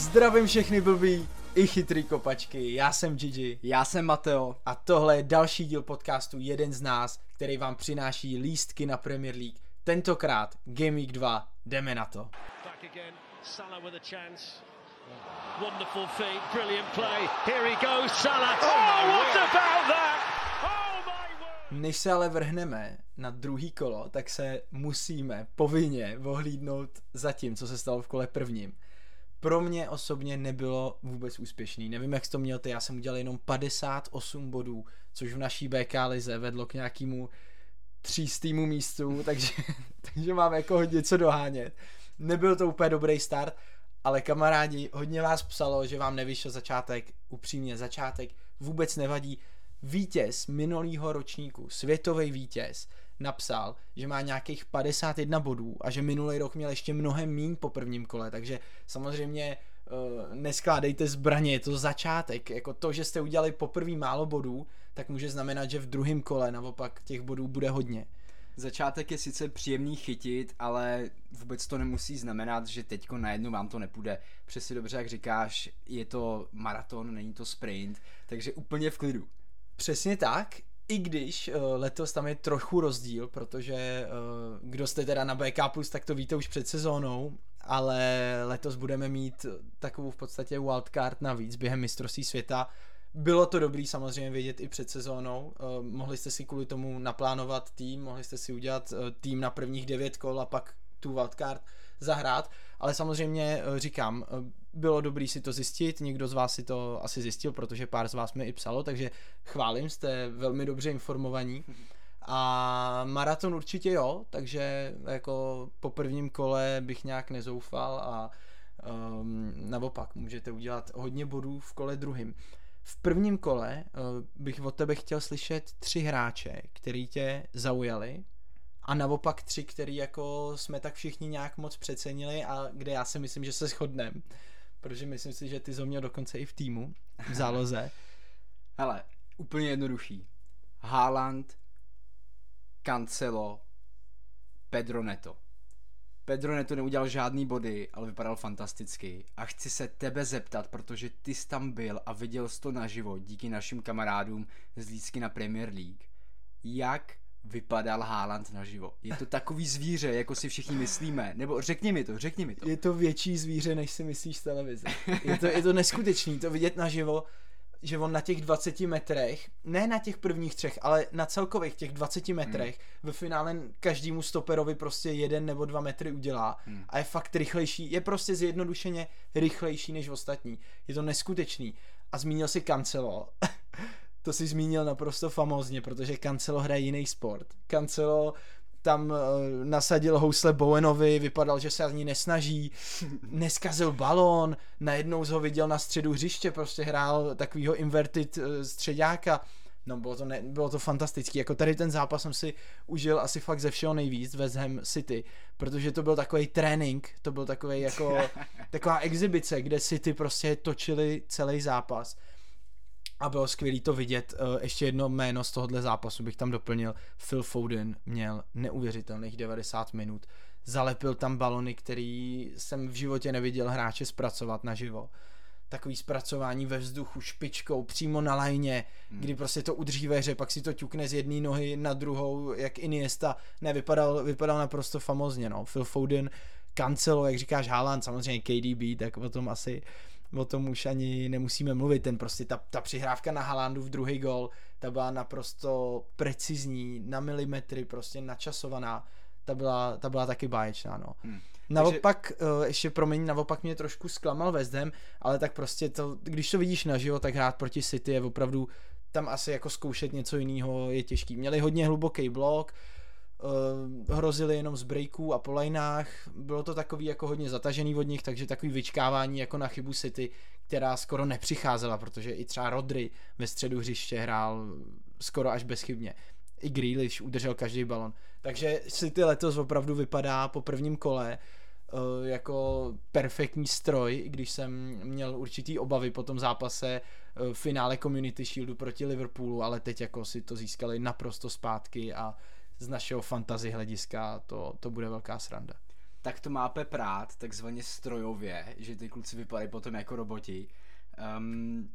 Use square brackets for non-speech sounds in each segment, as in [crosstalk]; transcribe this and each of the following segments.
Zdravím všechny blbý i chytrý kopačky, já jsem Gigi Já jsem Mateo. a tohle je další díl podcastu Jeden z nás, který vám přináší lístky na Premier League. Tentokrát Game Week 2, jdeme na to. Back again, Salah with a chance. Wonderful feat, brilliant play. Here he goes, Salah. Oh, what about that? Oh! Než se ale vrhneme na druhý kolo, tak se musíme povinně vohlídnout za tím, co se stalo v kole prvním. Pro mě osobně nebylo vůbec úspěšný. Nevím, jak jsi to měl ty, já jsem udělal jenom 58 bodů, což v naší BK lize vedlo k nějakému třístýmu místu, [laughs] takže, takže mám jako hodně co dohánět. Nebyl to úplně dobrý start, ale kamarádi, hodně vás psalo, že vám nevyšel začátek, upřímně začátek vůbec nevadí. Vítěz minulého ročníku, světový vítěz, napsal, že má nějakých 51 bodů a že minulý rok měl ještě mnohem míň po prvním kole, takže samozřejmě uh, neskládejte zbraně, je to začátek, jako to, že jste udělali poprvé málo bodů, tak může znamenat, že v druhém kole naopak těch bodů bude hodně. Začátek je sice příjemný chytit, ale vůbec to nemusí znamenat, že teďko najednou vám to nepůjde. Přesně dobře, jak říkáš, je to maraton, není to sprint, takže úplně v klidu. Přesně tak, i když uh, letos tam je trochu rozdíl, protože uh, kdo jste teda na BK+, tak to víte už před sezónou, ale letos budeme mít takovou v podstatě wildcard navíc během mistrovství světa. Bylo to dobrý samozřejmě vědět i před sezónou, uh, mohli jste si kvůli tomu naplánovat tým, mohli jste si udělat tým na prvních devět kol a pak tu wildcard zahrát, ale samozřejmě uh, říkám, uh, bylo dobrý si to zjistit, někdo z vás si to asi zjistil, protože pár z vás mi i psalo, takže chválím, jste velmi dobře informovaní. A maraton určitě jo, takže jako po prvním kole bych nějak nezoufal a um, naopak můžete udělat hodně bodů v kole druhým. V prvním kole uh, bych od tebe chtěl slyšet tři hráče, který tě zaujali a naopak tři, který jako jsme tak všichni nějak moc přecenili a kde já si myslím, že se shodneme. Protože myslím si, že ty ho měl dokonce i v týmu, v záloze. [laughs] Hele, úplně jednoduchý. Haaland, Cancelo, Pedro Neto. Pedro Neto neudělal žádný body, ale vypadal fantasticky. A chci se tebe zeptat, protože ty jsi tam byl a viděl jsi to naživo díky našim kamarádům z lísky na Premier League. Jak vypadal Haaland naživo? Je to takový zvíře, jako si všichni myslíme? Nebo řekni mi to, řekni mi to. Je to větší zvíře, než si myslíš z televize. Je to, je to neskutečný, to vidět naživo, že on na těch 20 metrech, ne na těch prvních třech, ale na celkových těch 20 metrech, hmm. ve finále každému stoperovi prostě jeden nebo dva metry udělá hmm. a je fakt rychlejší, je prostě zjednodušeně rychlejší než ostatní. Je to neskutečný. A zmínil si Cancelo. To si zmínil naprosto famózně, protože Cancelo hraje jiný sport. Cancelo tam uh, nasadil housle Bowenovi, vypadal, že se ani nesnaží, [laughs] neskazil balón, najednou ho viděl na středu hřiště, prostě hrál takovýho inverted uh, středáka. No bylo to, ne, bylo to fantastický, jako tady ten zápas jsem si užil asi fakt ze všeho nejvíc, West Ham City, protože to byl takový trénink, to byl takový jako, [laughs] taková exibice, kde City prostě točili celý zápas a bylo skvělý to vidět. Uh, ještě jedno jméno z tohohle zápasu bych tam doplnil. Phil Foden měl neuvěřitelných 90 minut. Zalepil tam balony, který jsem v životě neviděl hráče zpracovat naživo. Takový zpracování ve vzduchu špičkou, přímo na lajně, hmm. kdy prostě to udrží ve hře, pak si to ťukne z jedné nohy na druhou, jak Iniesta. Ne, vypadal, vypadal naprosto famozně, no. Phil Foden, Cancelo, jak říkáš Haaland, samozřejmě KDB, tak o tom asi o tom už ani nemusíme mluvit, ten prostě ta, ta přihrávka na Halandu v druhý gol, ta byla naprosto precizní, na milimetry, prostě načasovaná, ta byla, ta byla taky báječná, no. Hmm. Naopak, Takže... uh, ještě promiň, naopak mě trošku zklamal West Ham, ale tak prostě to, když to vidíš naživo, tak hrát proti City je opravdu tam asi jako zkoušet něco jiného je těžký. Měli hodně hluboký blok, uh, hrozili jenom z breaků a po lineách, bylo to takový jako hodně zatažený od nich, takže takový vyčkávání jako na chybu City, která skoro nepřicházela, protože i třeba Rodry ve středu hřiště hrál skoro až bezchybně. I Grealish udržel každý balon. Takže City letos opravdu vypadá po prvním kole uh, jako perfektní stroj, i když jsem měl určitý obavy po tom zápase uh, v finále Community Shieldu proti Liverpoolu, ale teď jako si to získali naprosto zpátky a z našeho fantazy hlediska to, to bude velká sranda. tak to mápe prát, takzvaně strojově, že ty kluci vypadají potom jako roboti. Um,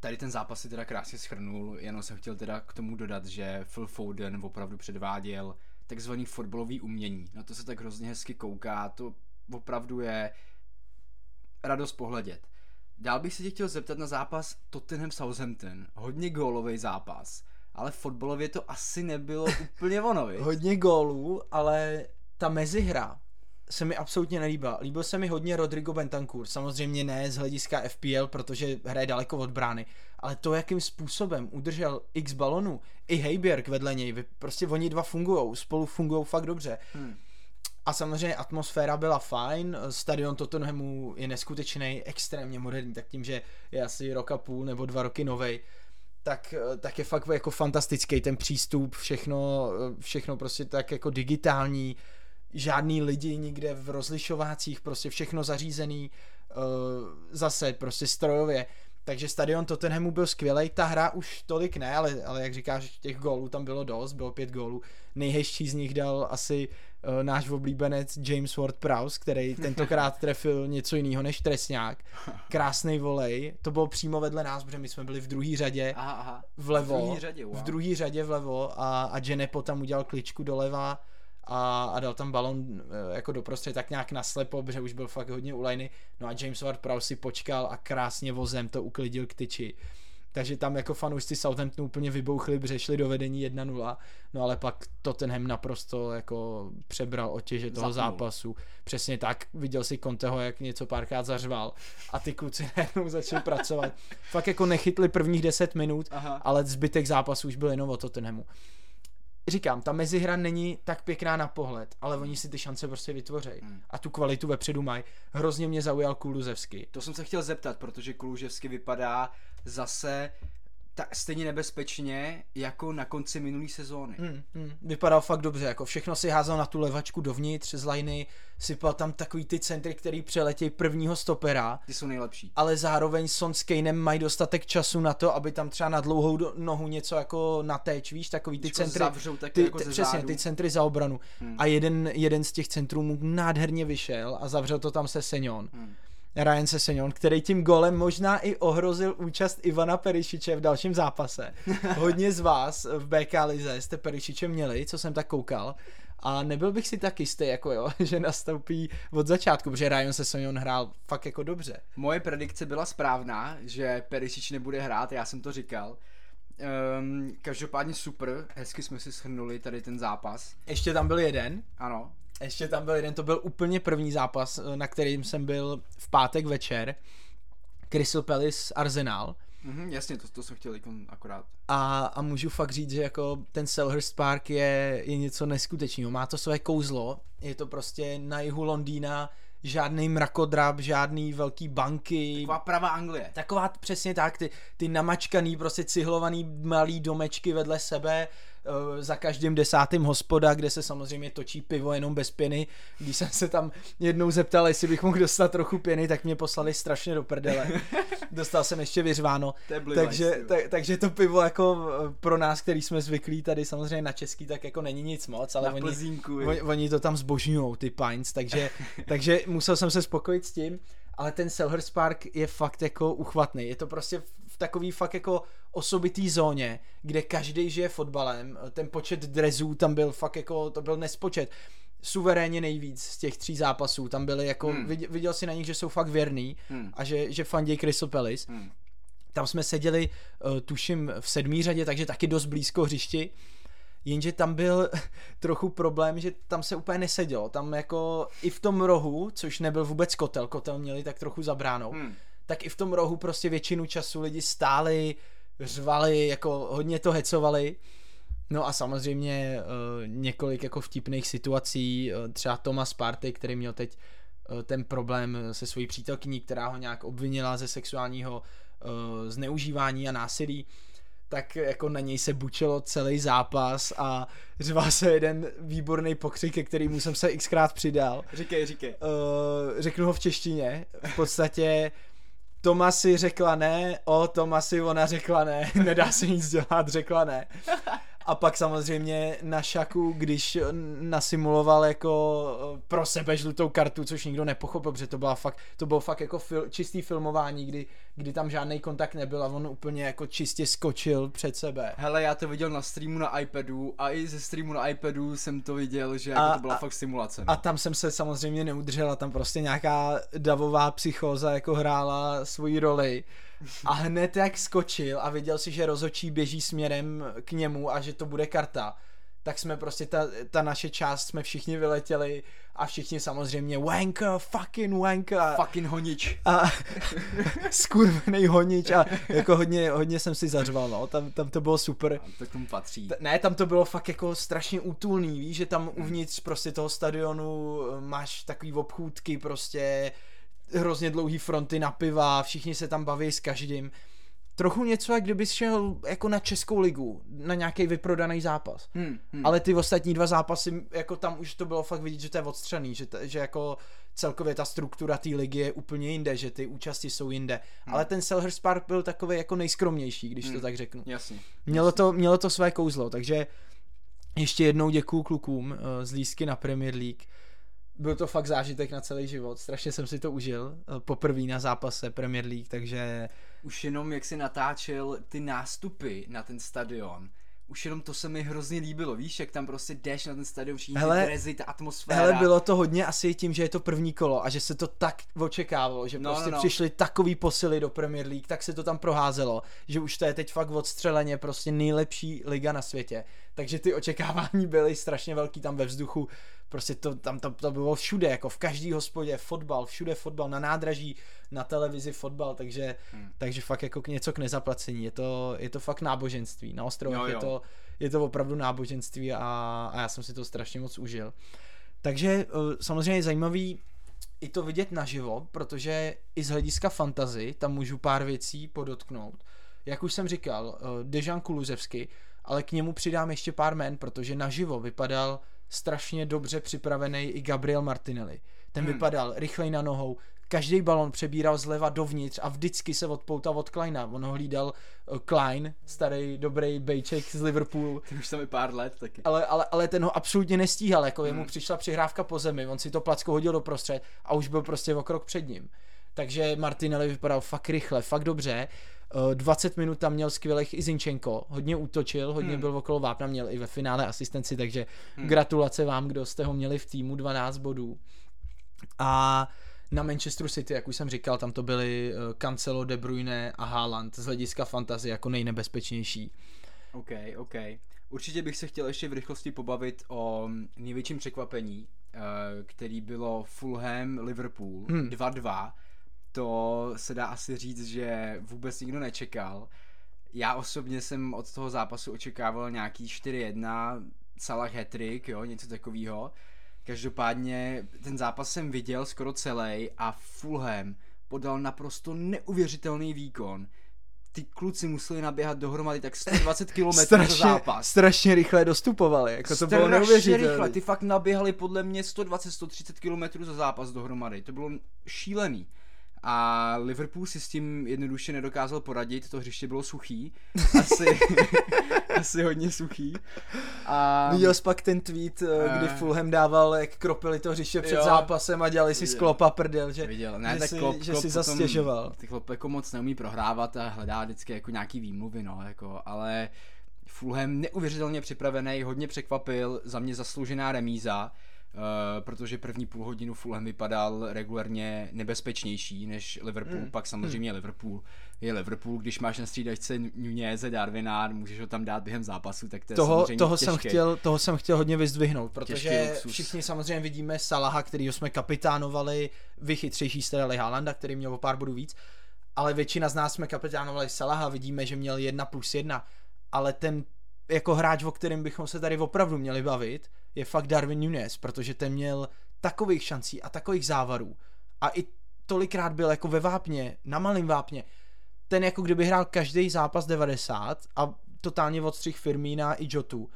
tady ten zápas si teda krásně schrnul, jenom jsem chtěl teda k tomu dodat, že Phil Foden opravdu předváděl takzvaný fotbalový umění. Na to se tak hrozně hezky kouká, to opravdu je radost pohledět. Dál bych se tě chtěl zeptat na zápas Tottenham Southampton. Hodně gólový zápas, ale fotbalově to asi nebylo úplně ono, viď? Hodně gólů, ale ta mezihra se mi absolutně nelíbila. Líbil se mi hodně Rodrigo Bentancur, samozřejmě ne z hlediska FPL, protože hraje daleko od brány, ale to, jakým způsobem udržel x balonů, i Heiberg vedle něj, prostě oni dva fungují, spolu fungují fakt dobře. Hmm. A samozřejmě atmosféra byla fajn, stadion Tottenhamu je neskutečný, extrémně moderní, tak tím, že je asi rok a půl nebo dva roky novej, tak, tak je fakt jako fantastický ten přístup, všechno, všechno prostě tak jako digitální, žádný lidi nikde v rozlišovácích, prostě všechno zařízený, uh, zase prostě strojově. Takže stadion Tottenhamu byl skvělý, ta hra už tolik ne, ale, ale jak říkáš, těch gólů tam bylo dost, bylo pět gólů. Nejhezčí z nich dal asi náš oblíbenec James Ward-Prowse, který [laughs] tentokrát trefil něco jiného než trestňák. Krásný volej, to bylo přímo vedle nás, protože my jsme byli v druhé řadě Aha, aha. vlevo, V druhé řadě, wow. v druhé řadě vlevo a, a Genepo tam udělal kličku doleva a, a dal tam balon eh, jako doprostřed tak nějak naslepo, protože už byl fakt hodně ulejný. No a James Ward-Prowse si počkal a krásně vozem to uklidil k tyči. Takže tam jako fanoušci Southamptonu úplně vybouchli, protože šli do vedení 1-0, no ale pak Tottenham naprosto jako přebral otěže toho Zapnul. zápasu. Přesně tak, viděl si Conteho, jak něco párkrát zařval a ty kluci [laughs] najednou začali pracovat. Fakt jako nechytli prvních 10 minut, Aha. ale zbytek zápasu už byl jenom o Tottenhamu. Říkám, ta mezihra není tak pěkná na pohled, ale oni si ty šance prostě vytvořejí. Hmm. A tu kvalitu vepředu mají. Hrozně mě zaujal Kuluzevský. To jsem se chtěl zeptat, protože Kuluževsky vypadá zase ta, stejně nebezpečně jako na konci minulé sezóny. Hmm, hmm. Vypadal fakt dobře, jako všechno si házel na tu levačku dovnitř z liny, sypal tam takový ty centry, který přeletějí prvního stopera, Ty jsou nejlepší. ale zároveň Son s Kanem mají dostatek času na to, aby tam třeba na dlouhou do- nohu něco jako natéč, víš, takový ty Teďko centry. zavřou taky ty, jako přesně, zádu. ty centry za obranu. Hmm. A jeden, jeden z těch centrů mu nádherně vyšel a zavřel to tam se Senjon. Hmm. Ryan Sessegnon, který tím golem možná i ohrozil účast Ivana Perišiče v dalším zápase. [laughs] Hodně z vás v BK Lize jste Perišiče měli, co jsem tak koukal. A nebyl bych si tak jistý, jako jo, [laughs] že nastoupí od začátku, protože Ryan Sessegnon hrál fakt jako dobře. Moje predikce byla správná, že Perisic nebude hrát, já jsem to říkal. Um, každopádně super, hezky jsme si shrnuli tady ten zápas. Ještě tam byl jeden, Ano, ještě tam byl jeden, to byl úplně první zápas, na kterým jsem byl v pátek večer. Crystal Palace Arsenal. mhm, jasně, to, to jsem chtěl akorát. A, a můžu fakt říct, že jako ten Selhurst Park je, je něco neskutečného. Má to své kouzlo, je to prostě na jihu Londýna, žádný mrakodrap, žádný velký banky. Taková pravá Anglie. Taková přesně tak, ty, ty namačkaný, prostě cihlovaný malý domečky vedle sebe, eh, za každým desátým hospoda, kde se samozřejmě točí pivo jenom bez pěny. Když jsem se tam jednou zeptal, jestli bych mohl dostat trochu pěny, tak mě poslali strašně do prdele. [laughs] Dostal jsem ještě vyřváno. Takže, tak, takže to pivo jako eh, pro nás, který jsme zvyklí tady samozřejmě na český, tak jako není nic moc, ale oni, oni, oni to tam zbožňujou, ty pints, takže, [laughs] takže musel jsem se spokojit s tím, ale ten Selhurst Park je fakt jako uchvatný. Je to prostě takový fakt jako osobitý zóně, kde každý žije fotbalem. Ten počet drezů tam byl fakt jako, to byl nespočet. Suverénně nejvíc z těch tří zápasů. Tam byly jako, Hmm. viděl, viděl si na nich, že jsou fakt věrný Hmm. a že, že fandí Crystal Palace. Hmm. Tam jsme seděli, uh, tuším, v sedmý řadě, takže taky dost blízko hřišti. Jenže tam byl [laughs] trochu problém, že tam se úplně nesedělo. Tam jako i v tom rohu, což nebyl vůbec kotel, kotel měli tak trochu zabránou, Hmm. Tak i v tom rohu prostě většinu času lidi stáli, řvali, jako hodně to hecovali. No a samozřejmě uh, několik jako vtipných situací, uh, třeba Thomas Party, který měl teď uh, ten problém se svojí přítelkyní, která ho nějak obvinila ze sexuálního uh, zneužívání a násilí, tak jako na něj se bučelo celý zápas a řval se jeden výborný pokřik, ke kterýmu jsem se xkrát přidal. Říkej, říkej. Uh, řeknu ho v češtině. V podstatě Tomasi řekla ne, o Tomasi ona řekla ne, [laughs] nedá se nic dělat, řekla ne. [laughs] A pak samozřejmě na šaku, když nasimuloval jako eh, pro sebe žlutou kartu, což nikdo nepochopil, protože to, byla fakt, to bylo fakt jako fil, čistý filmování, kdy, kdy tam žádný kontakt nebyl a on úplně jako čistě skočil před sebe. Hele, já to viděl na streamu na iPadu a i ze streamu na iPadu jsem to viděl, že jako A- to byla a- fakt simulace. No. A tam jsem se samozřejmě neudržela, tam prostě nějaká davová psychóza jako hrála svoji roli. A hned jak skočil a viděl si, že rozočí běží směrem k němu a že to bude karta, tak jsme prostě, ta, ta naše část, jsme všichni vyletěli a všichni samozřejmě wanker, fucking wanker. A, Fucking honič. a [laughs] skurvený honič a jako hodně, hodně jsem si zařval, no, tam, tam to bylo super. To k tomu patří. T- Ne, tam to bylo fakt jako strašně útulný, víš, že tam uvnitř prostě toho stadionu eh, máš takový obchůdky prostě, hrozně dlouhý fronty na piva, všichni se tam baví s každým. Trochu něco, jak kdybys šel jako na Českou ligu, na nějaký vyprodaný zápas. Hmm, hmm. Ale ty ostatní dva zápasy, jako tam už to bylo fakt vidět, že to je odstřený, že, t- že jako celkově ta struktura té ligy je úplně jinde, že ty účasti jsou jinde. Hmm. Ale ten Selhurst Park byl takový jako nejskromnější, když hmm. to tak řeknu. Jasně. Mělo to, mělo to své kouzlo, takže ještě jednou děkuju klukům eh, z lístky na Premier League. Byl to fakt zážitek na celý život, strašně jsem si to užil, eh, poprvé na zápase Premier League, takže Už jenom jak si natáčel ty nástupy na ten stadion, už jenom to se mi hrozně líbilo, víš, jak tam prostě jdeš na ten stadion, všichni Hele, drezy, ta atmosféra. hele, bylo to hodně asi tím, že je to první kolo a že se to tak očekávalo, že No, prostě no, no. přišly takový posily do Premier League, tak se to tam proházelo, že už to je teď fakt odstřeleně prostě nejlepší liga na světě. Takže ty očekávání byly strašně velký tam ve vzduchu, prostě to tam to, to bylo všude, jako v každý hospodě fotbal, všude fotbal, na nádraží, na televizi fotbal, takže, Hmm. takže fakt jako k něco k nezaplacení, je to, je to fakt náboženství, na ostrovech Jo, je to, je to opravdu náboženství a, a já jsem si to strašně moc užil. Takže eh, samozřejmě je zajímavý i to vidět naživo, protože i z hlediska fantazy tam můžu pár věcí podotknout. Jak už jsem říkal, eh, Dejan Kuluzevsky, ale k němu přidám ještě pár men, protože naživo vypadal strašně dobře připravený i Gabriel Martinelli. Ten Hmm. vypadal rychlej na nohou, každý balon přebíral zleva dovnitř a vždycky se odpoutal od Kleina. On ho hlídal eh, Klein, starý dobrý bejček z Liverpoolu, Ty už tam je pár let taky. ale, ale, ale ten ho absolutně nestíhal, jako jemu Hmm. přišla přihrávka po zemi, on si to placko hodil do prostřed a už byl prostě o krok před ním. Takže Martinelli vypadal fakt rychle, fakt dobře. Eh, 20 minut tam měl skvělých i Zinchenko, hodně útočil, hodně Hmm. byl okolo vápna, měl i ve finále asistenci, takže Hmm. gratulace vám, kdo jste ho měli v týmu, 12 bodů. A na Manchesteru City, jak už jsem říkal, tam to byly eh, Cancelo, De Bruyne a Haaland z hlediska fantazie jako nejnebezpečnější. OK, OK. Určitě bych se chtěl ještě v rychlosti pobavit o největším překvapení, eh, který bylo Fulham Liverpool Hmm. 2-2. To se dá asi říct, že vůbec nikdo nečekal. Já osobně jsem od toho zápasu očekával nějaký 4-1, Salah hat-trick, jo, něco takového. Každopádně ten zápas jsem viděl skoro celý a Fulham podal naprosto neuvěřitelný výkon. Ty kluci museli naběhat dohromady tak 120 km za strašně, zápas. strašně rychle dostupovali, jako to bylo Strašně neuvěřitelné. rychle, ty fakt naběhali podle mě 120-130 km za zápas dohromady, to bylo šílený. A Liverpool si s tím jednoduše nedokázal poradit, to hřiště bylo suchý, [laughs] asi, asi hodně suchý. A Viděl jsi pak ten tweet, eh, kdy Eh. Fulham dával, jak kropili to hřiště před Jo. zápasem a dělali si sklopa prdel, že, viděl, ne, že tak si, klop, že klop si zastěžoval. Ty klop jako moc neumí prohrávat a hledá vždycky jako nějaký výmluvy, no, jako, ale Fulham neuvěřitelně připravený, hodně překvapil, za mě zasloužená remíza, uh, protože první půl hodinu Fulham vypadal regulárně nebezpečnější než Liverpool, Hmm. pak samozřejmě Liverpool je Liverpool, když máš na střídačce Nunez, Darwina, můžeš ho tam dát během zápasu, tak to je Toho, samozřejmě toho, těžký. jsem chtěl, toho jsem chtěl hodně vyzdvihnout, protože všichni samozřejmě vidíme Salaha, kterýho jsme kapitánovali, vy chytřejší jste dali Haalanda, který měl o pár bodů víc, ale většina z nás jsme kapitánovali Salaha, vidíme, že měl jedna plus jedna, ale ten jako hráč, o kterém bychom se tady opravdu měli bavit, je fakt Darwin Nunes, protože ten měl takových šancí a takových závarů a i tolikrát byl jako ve vápně, na malém vápně, ten jako kdyby hrál každý zápas 90 a totálně odstřih Firmína i Jotu,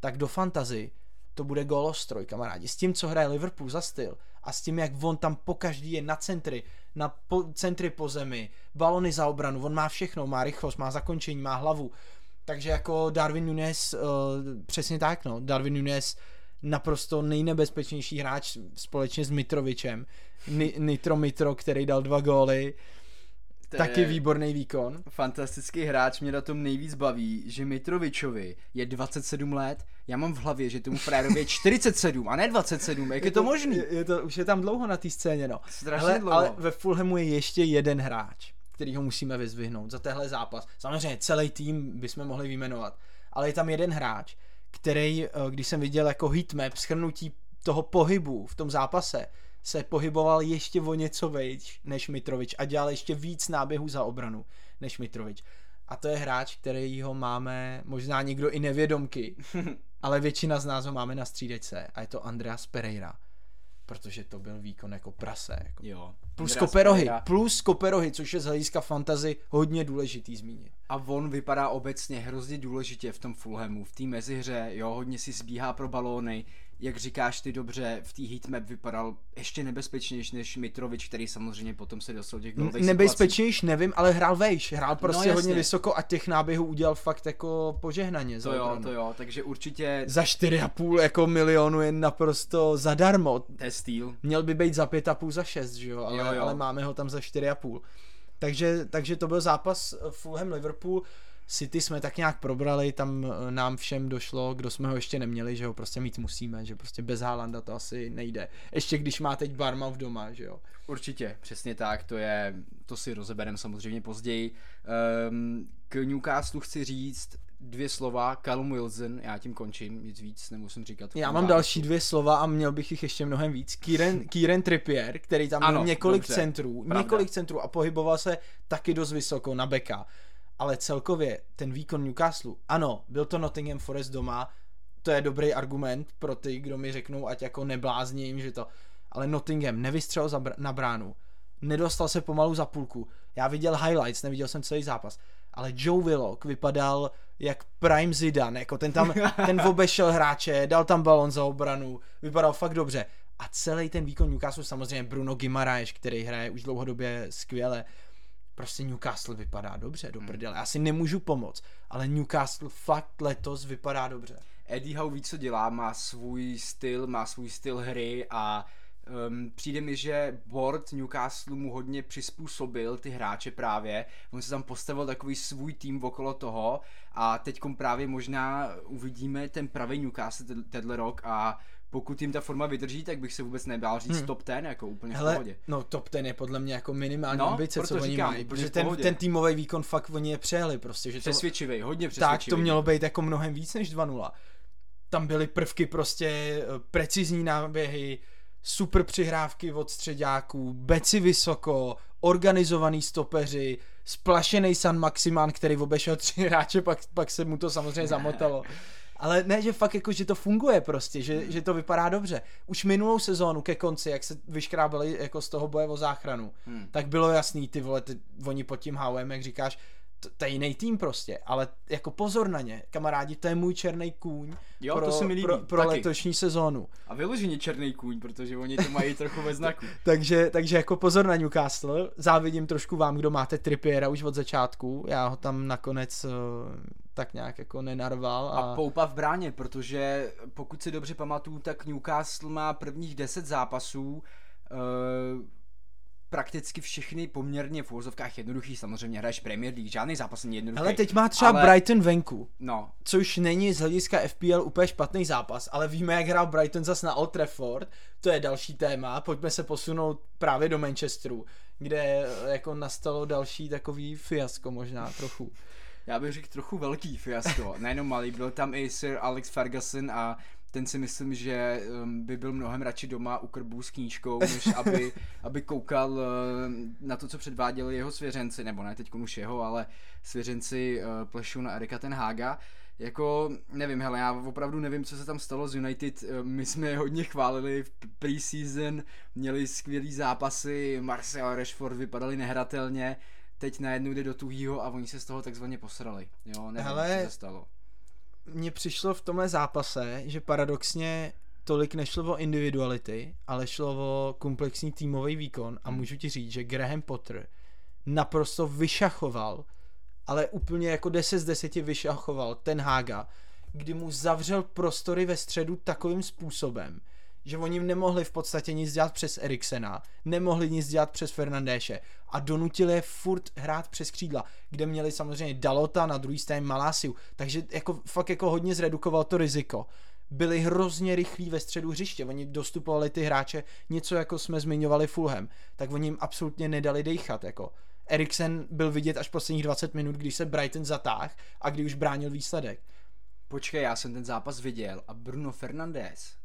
tak do fantazy to bude golostroj, kamarádi. S tím, co hraje Liverpool za styl a s tím, jak on tam po každý je na centry, na po, centry po zemi, balony za obranu, on má všechno, má rychlost, má zakončení, má hlavu, Takže jako Darwin Nunes, uh, přesně tak, no. Darwin Nunes naprosto nejnebezpečnější hráč společně s Mitrovičem. Ni- Nitro Mitro, který dal dva góly. To Taky je výborný výkon. Fantastický hráč, mě na tom nejvíc baví, že Mitrovičovi je 27 let, já mám v hlavě, že tomu frajerovi je [laughs] 47 a ne 27, jak je to možný? Je, je to, už je tam dlouho na té scéně, no. Strašně Hele, dlouho. ale ve Fulhamu je ještě jeden hráč, který ho musíme vyzvihnout za tehle zápas. Samozřejmě celý tým bychom mohli vyjmenovat, ale je tam jeden hráč, který, eh, když jsem viděl jako heatmap, schrnutí toho pohybu v tom zápase, se pohyboval ještě o něco vejš než Mitrovič a dělal ještě víc náběhů za obranu než Mitrovič. A to je hráč, který ho máme, možná někdo i nevědomky, [laughs] ale většina z nás ho máme na střídečce a je to Andreas Pereira. Protože to byl výkon jako prase. Jako. Jo. Plus koperohy, Pereira. plus koperohy, což je z hlediska fantazy hodně důležitý zmínit. A on vypadá obecně hrozně důležitě v tom Fulhamu, v té mezihře, jo, hodně si zbíhá pro balóny, jak říkáš ty dobře, v té heatmap vypadal ještě nebezpečnější než Mitrovič, který samozřejmě potom se dostal do těch golových. Nebezpečnější nevím, ale hrál vejš. Hrál prostě No, hodně vysoko a těch náběhů udělal fakt jako požehnaně. To jo, obranu. to jo, takže určitě Za 4,5 jako milionu je naprosto zadarmo. to je styl. Měl by být za 5,5 za 6, že jo? Ale, Jo, jo. ale máme ho tam za 4,5. Takže, takže to byl zápas eh, Fulham Liverpool. City jsme tak nějak probrali, tam eh, nám všem došlo, kdo jsme ho ještě neměli, že ho prostě mít musíme, že prostě bez Haalanda to asi nejde. Ještě když má teď Barma v doma, že jo. Určitě, přesně tak, to je, to si rozebereme samozřejmě později. Um, k Newcastle chci říct dvě slova, Callum Wilson, já tím končím, nic víc nemusím říkat. Já mám další dvě slova a měl bych jich ještě mnohem víc. Kieran, [laughs] Kieran Trippier, který tam měl Ano, několik dobře, centrů, pravda. několik centrů a pohyboval se taky dost vysoko na beka. Ale celkově ten výkon Newcastle, ano, byl to Nottingham Forest doma, to je dobrý argument pro ty, kdo mi řeknou, ať jako neblázním, že to, ale Nottingham nevystřelil za br- na bránu, nedostal se pomalu za půlku. Já viděl highlights, neviděl jsem celý zápas, ale Joe Willock vypadal jak prime Zidane, jako ten tam, [laughs] ten obešel hráče, dal tam balon za obranu, vypadal fakt dobře. A celý ten výkon Newcastle, samozřejmě Bruno Guimaraes, který hraje už dlouhodobě skvěle, prostě Newcastle vypadá dobře, do prdele. Já si nemůžu pomoct, ale Newcastle fakt letos vypadá dobře. Eddie Howe ví, co dělá, má svůj styl, má svůj styl hry a um, přijde mi, že board Newcastle mu hodně přizpůsobil ty hráče právě. On se tam postavil takový svůj tým okolo toho a teď právě možná uvidíme ten pravý Newcastle te- tenhle rok a pokud jim ta forma vydrží, tak bych se vůbec nebál říct Hmm. top ten, jako úplně v Hele, pohodě. no top ten je podle mě jako minimální No, ambice, co oni říkám, mají, protože v ten, ten týmový výkon fakt oni je přejeli prostě, že to, Přesvědčivý, hodně přesvědčivý. tak to mělo být jako mnohem víc než 2-0. Tam byly prvky prostě eh, precizní náběhy, super přihrávky od středáků, beci vysoko, organizovaný stopeři, splašený San Maximán, který obešel tři hráče, pak, pak se mu to samozřejmě zamotalo. [laughs] Ale ne, že fakt jako, že to funguje prostě, že, že to vypadá dobře. Už minulou sezónu ke konci, jak se vyškrábali jako z toho boje o záchranu, Hmm. tak bylo jasný, ty vole, ty, oni pod tím Howem, jak říkáš, to, to je jiný tým prostě, ale jako pozor na ně, kamarádi, to je můj černý kůň Jo, pro, to se mi líbí, pro, pro taky. letošní sezónu. A vyloženě černý kůň, protože oni to mají trochu ve znaku. [laughs] Takže, takže jako pozor na Newcastle, závidím trošku vám, kdo máte Trippiera už od začátku, já ho tam nakonec uh, tak nějak jako nenarval. A, A poupa v bráně, protože pokud si dobře pamatuju, tak Newcastle má prvních 10 zápasů uh, prakticky všechny poměrně v úvozovkách jednoduchý, samozřejmě hraješ Premier League, žádný zápas není jednoduchý. Ale teď má třeba ale- Brighton venku, No, což není z hlediska FPL úplně špatný zápas, ale víme, jak hrál Brighton zas na Old Trafford, to je další téma, pojďme se posunout právě do Manchesteru, kde eh, jako nastalo další takový fiasko možná trochu. já bych řekl trochu velký fiasko, nejenom malý, byl tam i Sir Alex Ferguson a ten si myslím, že um, by byl mnohem radši doma u krbů s knížkou, než [laughs] aby, aby koukal uh, na to, co předváděli jeho svěřenci, nebo ne teď už jeho, ale svěřenci uh, plešu na Erika ten Haga. Jako, nevím, hele, já opravdu nevím, co se tam stalo z United. Eh, My jsme je hodně chválili v pre-season, měli skvělý zápasy, Marcel Rashford vypadali nehratelně, teď najednou jde do tuhýho a oni se z toho takzvaně posrali. Jo, nevím, Hele, co se stalo. Mně přišlo v tomhle zápase, že paradoxně tolik nešlo o individuality, ale šlo o komplexní týmový výkon a můžu ti říct, že Graham Potter naprosto vyšachoval ale úplně jako 10 z 10 vyšachoval ten Hága, kdy mu zavřel prostory ve středu takovým způsobem, že oni nemohli v podstatě nic dělat přes Eriksena, nemohli nic dělat přes Fernandéše a donutili je furt hrát přes křídla, kde měli samozřejmě Dalota, na druhý straně Malásiu, takže jako fakt jako hodně zredukoval to riziko. Byli hrozně rychlí ve středu hřiště, oni dostupovali ty hráče, něco jako jsme zmiňovali Fulham, tak oni jim absolutně nedali dejchat, jako. Eriksen byl vidět až posledních 20 minut, když se Brighton zatáh a kdy už bránil výsledek. Počkej, já jsem ten zápas viděl a Bruno Fernandes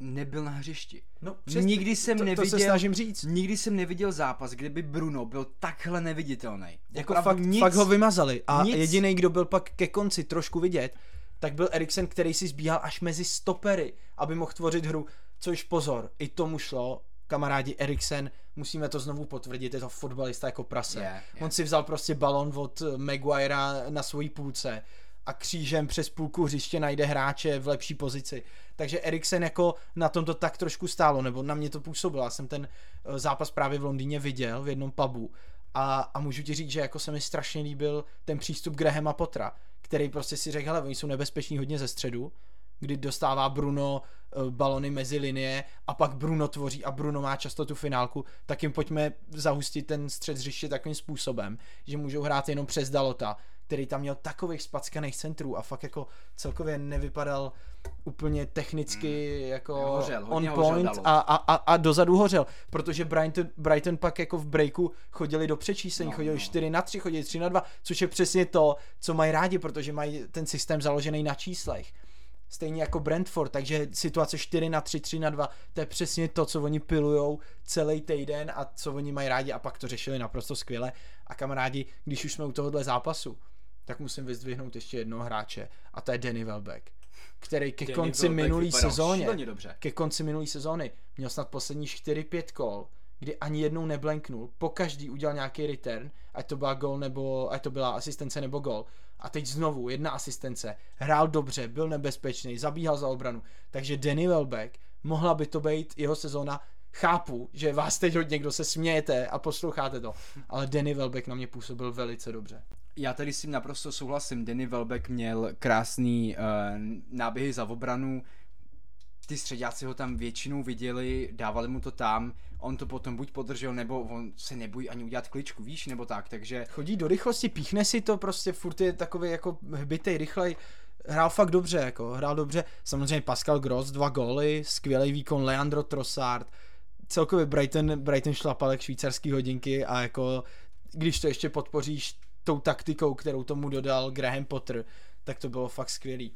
nebyl na hřišti. No, přes, nikdy jsem to, neviděl, to se snažím říct. Nikdy jsem neviděl zápas, kde by Bruno byl takhle neviditelný. Jako fakt, nic, fakt ho vymazali a nic. jediný, kdo byl pak ke konci trošku vidět, tak byl Eriksen, který si zbíhal až mezi stopery, aby mohl tvořit hru. Což pozor, i tomu šlo, kamarádi Eriksen, musíme to znovu potvrdit, je to fotbalista jako prase. Yeah, yeah. On si vzal prostě balon od Maguirea na svojí půlce a křížem přes půlku hřiště najde hráče v lepší pozici. Takže Eriksen jako na tom to tak trošku stálo, nebo na mě to působilo. Já jsem ten eh, zápas právě v Londýně viděl v jednom pubu a, a můžu ti říct, že jako se mi strašně líbil ten přístup Grahama Potra, který prostě si řekl, hele, oni jsou nebezpeční hodně ze středu, kdy dostává Bruno eh, balony mezi linie a pak Bruno tvoří a Bruno má často tu finálku, tak jim pojďme zahustit ten střed hřiště takovým způsobem, že můžou hrát jenom přes Dalota, který tam měl takových spackaných centrů a fakt jako celkově nevypadal úplně technicky mm. jako hořel, on point a, a, a, a dozadu hořel, protože Brighton, Brighton pak jako v breaku chodili do přečíslení, no, chodili no. 4 na 3, chodili 3 na 2, což je přesně to, co mají rádi, protože mají ten systém založený na číslech. Stejně jako Brentford, takže situace 4 na 3, 3 na 2, to je přesně to, co oni pilujou celý týden a co oni mají rádi a pak to řešili naprosto skvěle. A kamarádi, když už jsme u tohohle zápasu, tak musím vyzdvihnout ještě jednoho hráče a to je Danny Welbeck který ke Danny konci minulý sezóně, ke konci minulý sezóny měl snad poslední 4-5 kol, kdy ani jednou neblenknul, po každý udělal nějaký return, ať to byla gol nebo, ať to byla asistence nebo gol. A teď znovu jedna asistence, hrál dobře, byl nebezpečný, zabíhal za obranu. Takže Danny Welbeck, mohla by to být jeho sezóna, chápu, že vás teď hodně kdo se smějete a posloucháte to, ale Danny Welbeck na mě působil velice dobře. Já tady s tím naprosto souhlasím. Danny Welbeck měl krásný uh, náběhy za obranu, ty středáci ho tam většinou viděli, dávali mu to tam, on to potom buď podržel, nebo on se nebojí ani udělat kličku, víš, nebo tak, takže... Chodí do rychlosti, píchne si to, prostě furt je takový jako hbitej, rychlej, hrál fakt dobře, jako, hrál dobře, samozřejmě Pascal Gross, dva góly, skvělý výkon, Leandro Trossard, celkově Brighton, Brighton šlapal jak švýcarský hodinky a jako, když to ještě podpoříš tou taktikou, kterou tomu dodal Graham Potter, tak to bylo fakt skvělý.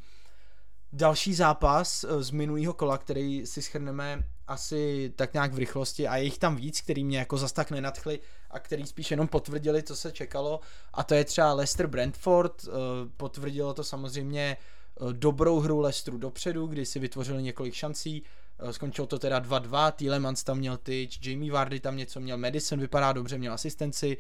Další zápas eh, z minulého kola, který si schrneme asi tak nějak v rychlosti a je jich tam víc, který mě jako zas tak nenadchli a který spíš jenom potvrdili, co se čekalo a to je třeba Leicester Brentford, eh, potvrdilo to samozřejmě eh, dobrou hru Leicesteru dopředu, kdy si vytvořili několik šancí, skončilo to teda 2-2, Tielemans tam měl tyč, Jamie Vardy tam něco měl, Madison vypadá dobře, měl asistenci,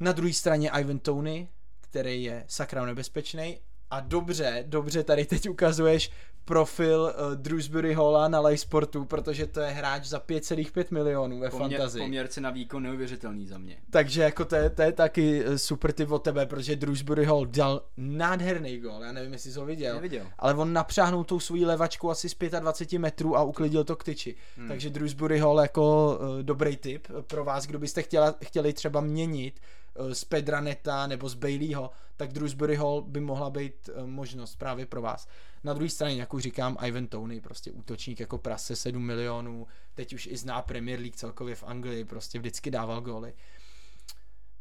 na druhé straně Ivan Tony, který je sakra nebezpečný a dobře, dobře tady teď ukazuješ profil uh, Drewsbury Halla na Live Sportu, protože to je hráč za 5,5 milionů ve Poměr, fantazii. Poměrce na výkon neuvěřitelný za mě. Takže jako to je, to je taky eh, super tip od tebe, protože Drewsbury Hall dal nádherný gol, já nevím, jestli jsi ho viděl, Neviděl. ale on napřáhnul tou svojí levačku asi z 25 metrů a uklidil to k tyči. Hmm. Takže Drewsbury Hall jako uh, dobrý tip pro vás, kdo byste chtěla, chtěli třeba měnit z Pedraneta nebo z Baileyho, tak Drewsbury Hall by mohla být eh, možnost právě pro vás. Na druhé straně, jak už říkám, Ivan Tony, prostě útočník jako prase 7 milionů, teď už i zná Premier League celkově v Anglii, prostě vždycky dával góly.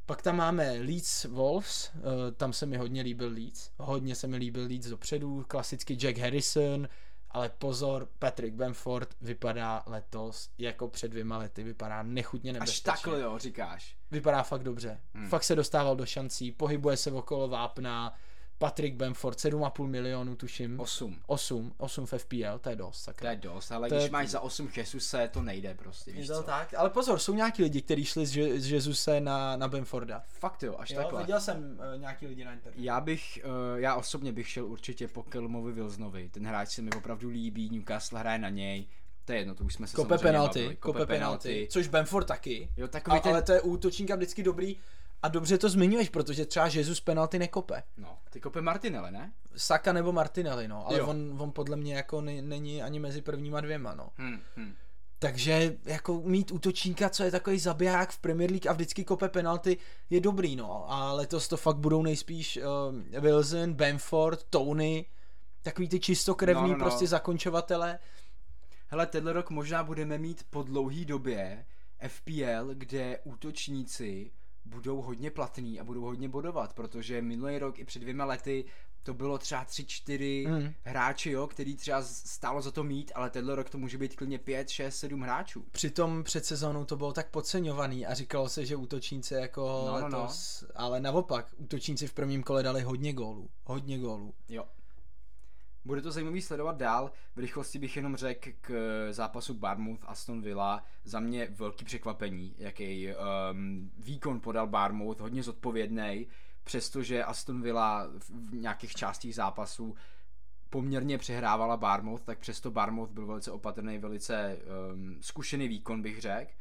Pak tam máme Leeds Wolves, eh, tam se mi hodně líbil Leeds, hodně se mi líbil Leeds dopředu, klasicky Jack Harrison, ale pozor, Patrick Bamford vypadá letos jako před dvěma lety, vypadá nechutně nebezpečně. Až takhle jo, říkáš. Vypadá fakt dobře. Hmm. Fakt se dostával do šancí, pohybuje se okolo vápna, Patrick Bamford, 7,5 milionů tuším. 8. 8, 8 v FPL, to je dost. Sakra. To je dost, ale to když je... máš za 8 Jesuse, to nejde prostě, víš je to co? tak, ale pozor, jsou nějaký lidi, kteří šli z, z Jesuse na, na Bamforda. Fakt jo, až jo, takhle. viděl jsem uh, nějaký lidi na internetu. Já bych, uh, já osobně bych šel určitě po Kelmovi Wilsonovi, ten hráč se mi opravdu líbí, Newcastle hraje na něj, to je jedno, to už jsme se kope penalty, kope penalty, což Bamford taky. Jo, takový a, ten... Ale to je útočníka vždycky dobrý, A dobře to zmiňuješ, protože třeba Jesus penalty nekope. No, ty kope Martinelli, ne? Saka nebo Martinelli, no, ale Jo. on, on podle mě jako ne, není ani mezi prvníma dvěma, no. Hm, hm. Takže jako mít útočníka, co je takový zabiják v Premier League a vždycky kope penalty, je dobrý, no. A letos to fakt budou nejspíš uh, Wilson, Bamford, Tony, takový ty čistokrevný No, no, no. prostě zakončovatele. Hele, tenhle rok možná budeme mít po dlouhý době FPL, kde útočníci budou hodně platný a budou hodně bodovat, protože minulý rok i před dvěma lety to bylo třeba 3-4 Mm. hráči, jo, který třeba stálo za to mít, ale tenhle rok to může být klidně 5, 6, 7 hráčů. Přitom před sezónou to bylo tak podceňovaný a říkalo se, že útočníci jako No, no, no. letos, ale naopak, útočníci v prvním kole dali hodně gólů, hodně gólů. Jo. Bude to zajímavý sledovat dál. V rychlosti bych jenom řekl k eh, zápasu Barmouth Aston Villa. Za mě velký překvapení, jaký um, výkon podal Barmouth, hodně zodpovědný, přestože Aston Villa v, nějakých částích zápasu poměrně přehrávala Barmouth, tak přesto Barmouth byl velice opatrný, velice um, zkušený výkon bych řekl.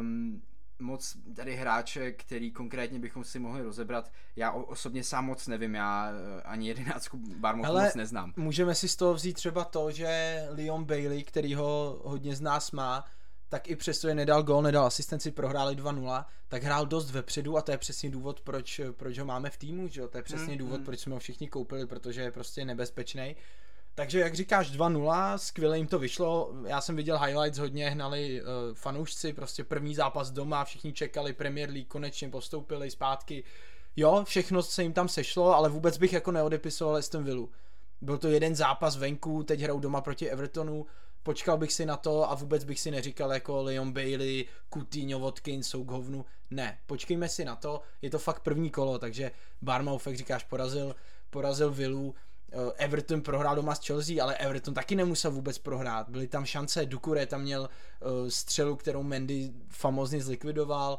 Um, moc tady hráče, který konkrétně bychom si mohli rozebrat, já osobně sám moc nevím, já eh, ani jedenáctku Barmouth Hele, moc neznám. Můžeme si z toho vzít třeba to, že Leon Bailey, který ho hodně z nás má, tak i přesto je nedal gol, nedal asistenci, prohráli 2-0, tak hrál dost vepředu a to je přesně důvod, proč, proč ho máme v týmu, že jo? To je přesně Mm, důvod, mm. proč jsme ho všichni koupili, protože je prostě nebezpečný. Takže jak říkáš 2-0, skvěle jim to vyšlo, já jsem viděl highlights, hodně hnali uh, fanoušci, prostě první zápas doma, všichni čekali Premier League, konečně postoupili zpátky. Jo, všechno se jim tam sešlo, ale vůbec bych jako neodepisoval Aston Villu. Byl to jeden zápas venku, teď hrajou doma proti Evertonu, počkal bych si na to a vůbec bych si neříkal jako Leon Bailey, Coutinho, Watkins jsou k hovnu. Ne, počkejme si na to, je to fakt první kolo, takže Barmouth, jak říkáš, porazil, porazil Villu, Everton prohrál doma s Chelsea, ale Everton taky nemusel vůbec prohrát. Byly tam šance, Dukure tam měl uh, střelu, kterou Mendy famozně zlikvidoval.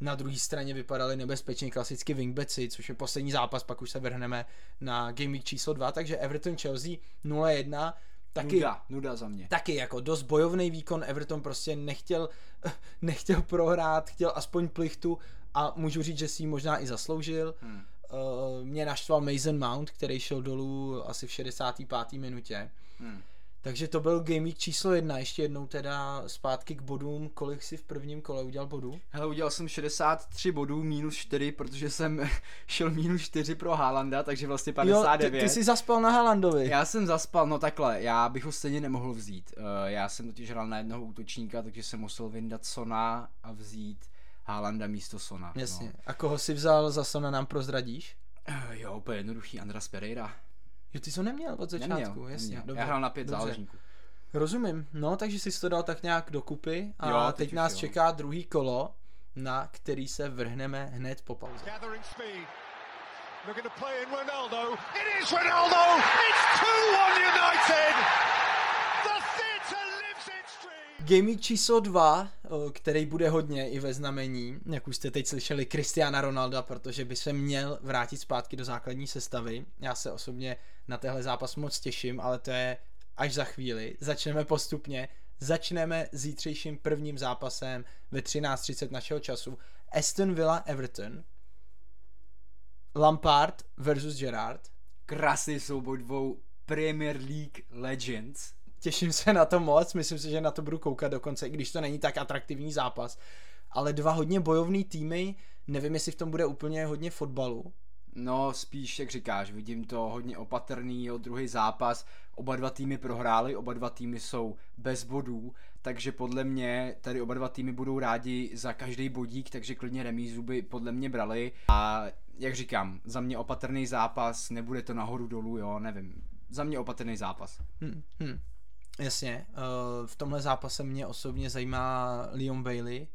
Na druhé straně vypadali nebezpečně klasicky wingbacki, což je poslední zápas, pak už se vrhneme na Game Week číslo 2, takže Everton Chelsea 0-1. Taky, Nuda, nuda za mě. taky jako dost bojovný výkon, Everton prostě nechtěl, [laughs] nechtěl prohrát, chtěl aspoň plichtu a můžu říct, že si ji možná i zasloužil. Hmm. Uh, mě naštval Mason Mount, který šel dolů asi v 65. minutě. Hmm. Takže to byl Game Week číslo jedna, ještě jednou teda zpátky k bodům, kolik si v prvním kole udělal bodů? Hele, udělal jsem 63 bodů, minus 4, protože jsem [laughs] šel minus 4 pro Haalanda, takže vlastně 59. Jo, ty, ty jsi zaspal na Haalandovi. Já jsem zaspal, no takhle, já bych ho stejně nemohl vzít. Uh, já jsem totiž hrál na jednoho útočníka, takže jsem musel vyndat Sona a vzít Haalanda místo Sona. Jasně. No. A koho si vzal za Sona nám prozradíš? Uh, jo, úplně jednoduchý, Andras Pereira. Jo, ty jsi ho neměl od začátku, Neměl, jasně. neměl. Dobře, Já hrál na pět dobře. záložníků. Rozumím, no takže jsi to dal tak nějak dokupy a Jo, teď, teď nás jo. čeká druhý kolo, na který se vrhneme hned po pauze. Looking to play in Ronaldo. It is Ronaldo! It's 2 1 United! Week číslo 2, který bude hodně i ve znamení, jak už jste teď slyšeli, Cristiana Ronalda, protože by se měl vrátit zpátky do základní sestavy. Já se osobně na tehle zápas moc těším, ale to je až za chvíli. Začneme postupně. Začneme zítřejším prvním zápasem ve 13.30 našeho času. Aston Villa Everton. Lampard versus Gerrard. Krásný souboj dvou Premier League Legends. Těším se na to moc, myslím si, že na to budu koukat dokonce, i když to není tak atraktivní zápas. Ale dva hodně bojovný týmy, nevím, jestli v tom bude úplně hodně fotbalu. No, spíš, jak říkáš, vidím to hodně opatrný, jo, druhý zápas, oba dva týmy prohráli, oba dva týmy jsou bez bodů, takže podle mě tady oba dva týmy budou rádi za každý bodík, takže klidně remízu by podle mě brali a jak říkám, za mě opatrný zápas, nebude to nahoru dolů, jo, nevím, za mě opatrný zápas. Hm, hm. Jasně, uh, v tomhle zápase mě osobně zajímá Leon Bailey.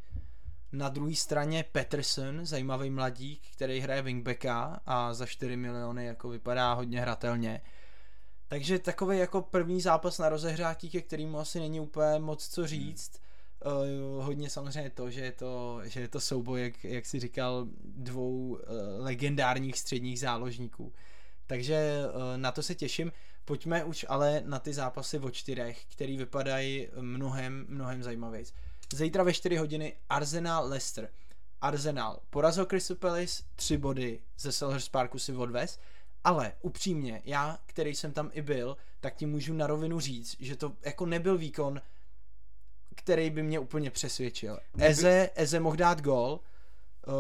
Na druhé straně Peterson, zajímavý mladík, který hraje wingbacka a za 4 miliony jako vypadá hodně hratelně. Takže takový jako první zápas na rozehřátí, ke kterému asi není úplně moc co říct. Uh, hodně samozřejmě to, že je to, že je to souboj, jak, jak si říkal, dvou uh, legendárních středních záložníků. Takže uh, na to se těším. Pojďme už ale na ty zápasy o čtyřech, který vypadají mnohem, mnohem zajímavěji. Zítra ve 4 hodiny Arsenal Leicester. Arsenal porazil Crystal Palace, tři body ze Selhurst Parku si odvez, ale upřímně, já, který jsem tam i byl, tak ti můžu na rovinu říct, že to jako nebyl výkon, který by mě úplně přesvědčil. Eze, Eze mohl dát gol, uh,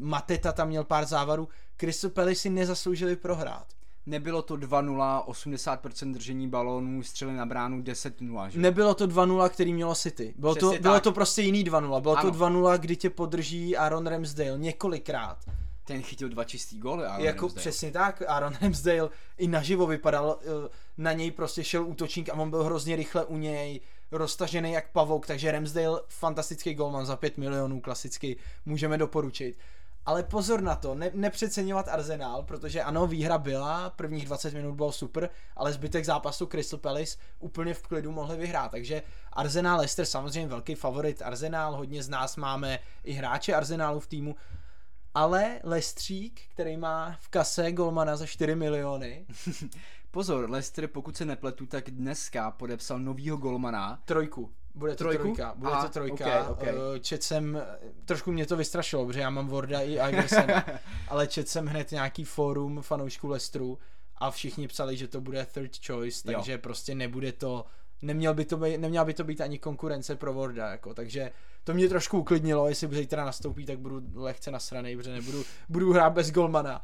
Mateta tam měl pár závarů, Crystal Palace si nezasloužili prohrát. Nebylo to 2-0, 80% držení balónů, střely na bránu 10-0, že? Nebylo to 2-0, který mělo City. Bylo to, bylo to prostě jiný 2-0. Bylo Ano. to 2-0, kdy tě podrží Aaron Ramsdale několikrát. Ten chytil dva čistý góly. Aaron jako Ramsdale. přesně tak, Aaron Ramsdale i naživo vypadal, eh, na něj prostě šel útočník a on byl hrozně rychle u něj, roztažený jak pavouk, takže Ramsdale fantastický golman za 5 milionů, klasicky, můžeme doporučit. Ale pozor na to, ne, nepřeceňovat Arsenal, protože ano, výhra byla, prvních 20 minut bylo super, ale zbytek zápasu Crystal Palace úplně v klidu mohli vyhrát, takže Arsenal Leicester samozřejmě velký favorit Arsenal, hodně z nás máme i hráče Arsenalu v týmu, ale Lestřík, který má v kase golmana za 4 miliony, [laughs] Pozor, Leicester, pokud se nepletu, tak dneska podepsal novýho golmana. trojku. Bude to Trojku? trojka, bude Aha, to trojka. ok, ok. Eh, Čet jsem, trošku mě to vystrašilo, protože já mám Warda i Iversona, [laughs] ale čet jsem hned nějaký fórum fanoušků Lestru a všichni psali, že to bude third choice, Jo. takže prostě nebude to, neměl by to být, neměla by to být ani konkurence pro Warda, jako, takže to mě trošku uklidnilo, jestli zítra nastoupí, tak budu lehce nasranej, protože nebudu, budu hrát bez golmana.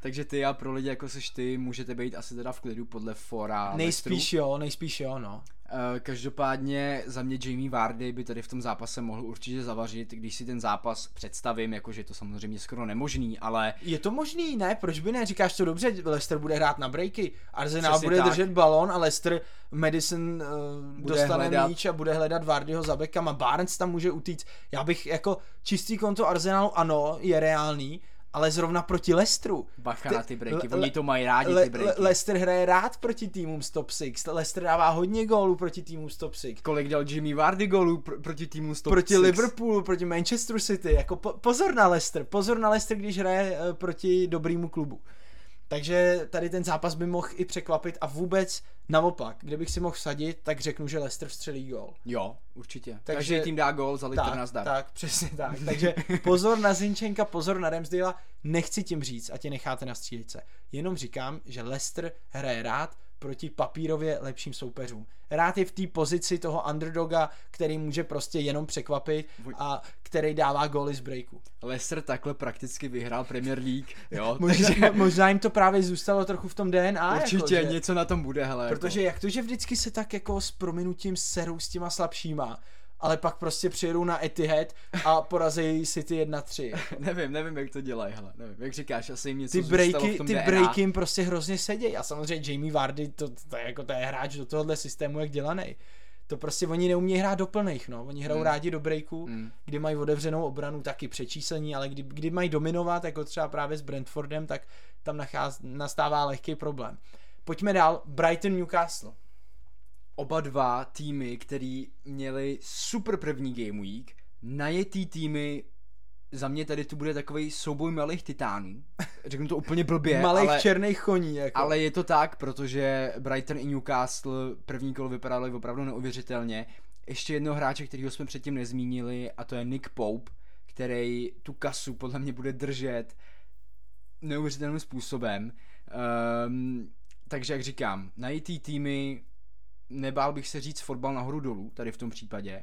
Takže ty a pro lidi jako seš ty můžete být asi teda v klidu podle fora Nejspíš jo, nejspíš jo, no. Uh, každopádně za mě Jamie Vardy by tady v tom zápase mohl určitě zavařit, když si ten zápas představím, jakože je to samozřejmě skoro nemožný, ale Je to možný, ne? Proč by ne? Říkáš to dobře, Leicester bude hrát na breaky, Arsenal Přesně bude tak. držet balon a Leicester Madison uh, Bude dostane hledat- míč a bude hledat Vardyho za bekama. Barnes tam může utíct. Já bych jako čistý konto Arsenalu ano, je reálný, ale zrovna proti Leicesteru. bacha Ty- na ty breaky, le- oni to mají rádi Le- ty breaky. Le- Leicester hraje rád proti týmům z top 6. Leicester dává hodně gólů proti týmům z top 6. Kolik dal Jimmy Vardy golů pr- proti týmu stop proti six? Liverpoolu, proti Manchester City, jako po, pozor na Leicester, pozor na Leicester, když hraje eh, proti dobrýmu klubu. Takže tady ten zápas by mohl i překvapit a vůbec naopak, kdybych si mohl sadit, tak řeknu, že Leicester vstřelí gól. Jo, určitě. Takže Každý tým dá gól za litr Tak, nazdar. tak, přesně tak. [laughs] Takže pozor na Zinčenka, pozor na Ramsdale, nechci tím říct a tě necháte na střílce. Jenom říkám, že Leicester hraje rád proti papírově lepším soupeřům. Rád je v té pozici toho underdoga, který může prostě jenom překvapit a který dává góly z breaku. Leicester takhle prakticky vyhrál Premier League, jo. [laughs] Možná, takže možná jim to právě zůstalo trochu v tom DNA. určitě jako, že, něco na tom bude, hele. Protože jak to, že vždycky se tak jako s prominutím serou s těma slabšíma, ale pak prostě přijedou na Etihad a porazejí City 1-3. jako, [laughs] nevím, nevím, jak to dělají, hele, nevím, jak říkáš, asi jim něco Ty breaky, v tom ty DNA. breaky jim prostě hrozně sedějí a samozřejmě Jamie Vardy, to, to, je jako to je hráč do tohohle systému jak dělaný. To prostě oni neumí hrát do plných, no. Oni hrajou Mm. rádi do breaku, Mm. kdy mají otevřenou obranu, taky přečíslení, ale kdy, kdy mají dominovat, jako třeba právě s Brentfordem, tak tam nacház, nastává lehký problém. Pojďme dál, Brighton Newcastle. Oba dva týmy, který měli super první game week, najetý týmy, za mě tady tu bude takový souboj malých titánů. [laughs] Řeknu to úplně blbě, Malých ale, černých koní, jako. ale je to tak, protože Brighton i Newcastle první kolo vypadaly opravdu neuvěřitelně. Ještě jednoho hráče, kterého jsme předtím nezmínili, a to je Nick Pope, který tu kasu podle mě bude držet neuvěřitelným způsobem. Um, takže jak říkám, najítý týmy, nebál bych se říct fotbal nahoru dolů, tady v tom případě.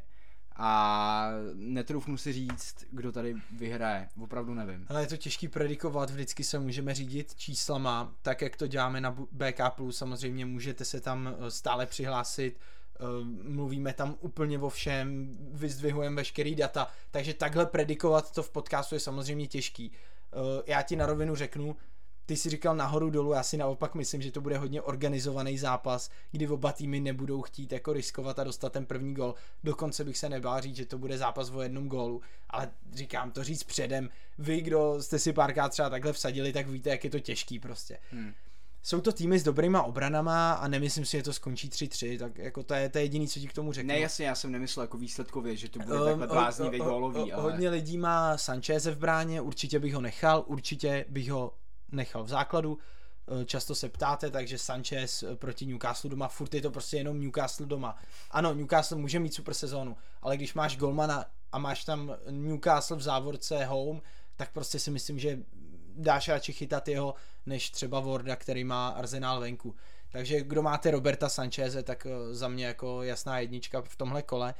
A netroufnu si říct, kdo tady vyhraje. Opravdu nevím. Ale je to těžký predikovat, vždycky se můžeme řídit číslama, tak jak to děláme na BK+, samozřejmě můžete se tam eh, stále přihlásit, eh, mluvíme tam úplně o všem, vyzdvihujeme veškerý data, takže takhle predikovat to v podcastu je samozřejmě těžký. Eh, Já ti na rovinu řeknu, ty si říkal nahoru dolů, já si naopak myslím, že to bude hodně organizovaný zápas, kdy oba týmy nebudou chtít jako riskovat a dostat ten první gol. Dokonce bych se nebál říct, že to bude zápas o jednom gólu, ale říkám to říct předem. Vy, kdo jste si párkrát třeba takhle vsadili, tak víte, jak je to těžký prostě. Hmm. Jsou to týmy s dobrýma obranama a nemyslím si, že to skončí 3-3, tak jako to je, to je jediný, co ti k tomu řeknu. Ne, jasně, já jsem nemyslel jako výsledkově, že to bude Um, takhle ho- gólový, ale... Hodně lidí má Sancheze v bráně, určitě bych ho nechal, určitě bych ho nechal v základu. Eh, Často se ptáte, takže Sanchez eh, proti Newcastle doma, furt je to prostě jenom Newcastle doma. Ano, Newcastle může mít super sezónu, ale když máš golmana a máš tam Newcastle v závorce home, tak prostě si myslím, že dáš radši chytat jeho, než třeba Warda, který má Arsenal venku. Takže kdo máte Roberta Sancheze, tak eh, za mě jako jasná jednička v tomhle kole.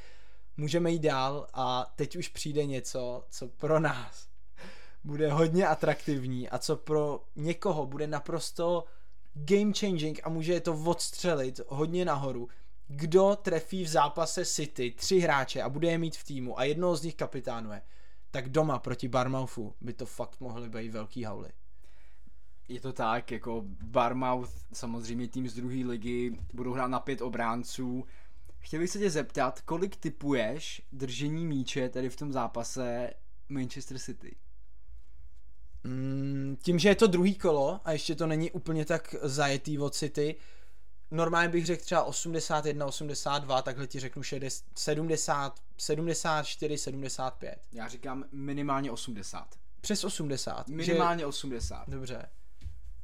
Můžeme jít dál a teď už přijde něco, co pro nás bude hodně atraktivní a co pro někoho bude naprosto game changing a může to odstřelit hodně nahoru. Kdo trefí v zápase City tři hráče a bude je mít v týmu a jednoho z nich kapitánuje, tak doma proti Barmouthu by to fakt mohly být velký hauly. Je to tak, jako Barmouth, samozřejmě tým z druhé ligy, budou hrát na pět obránců. Chtěl bych se tě zeptat, kolik typuješ držení míče tady v tom zápase Manchester City? Mm, tím, že je to druhý kolo a ještě to není úplně tak zajetý od City, normálně bych řekl třeba 81, 82, takhle ti řeknu 60, 70, 74, 75. Já říkám minimálně 80. Přes 80. Minimálně že... 80. Dobře.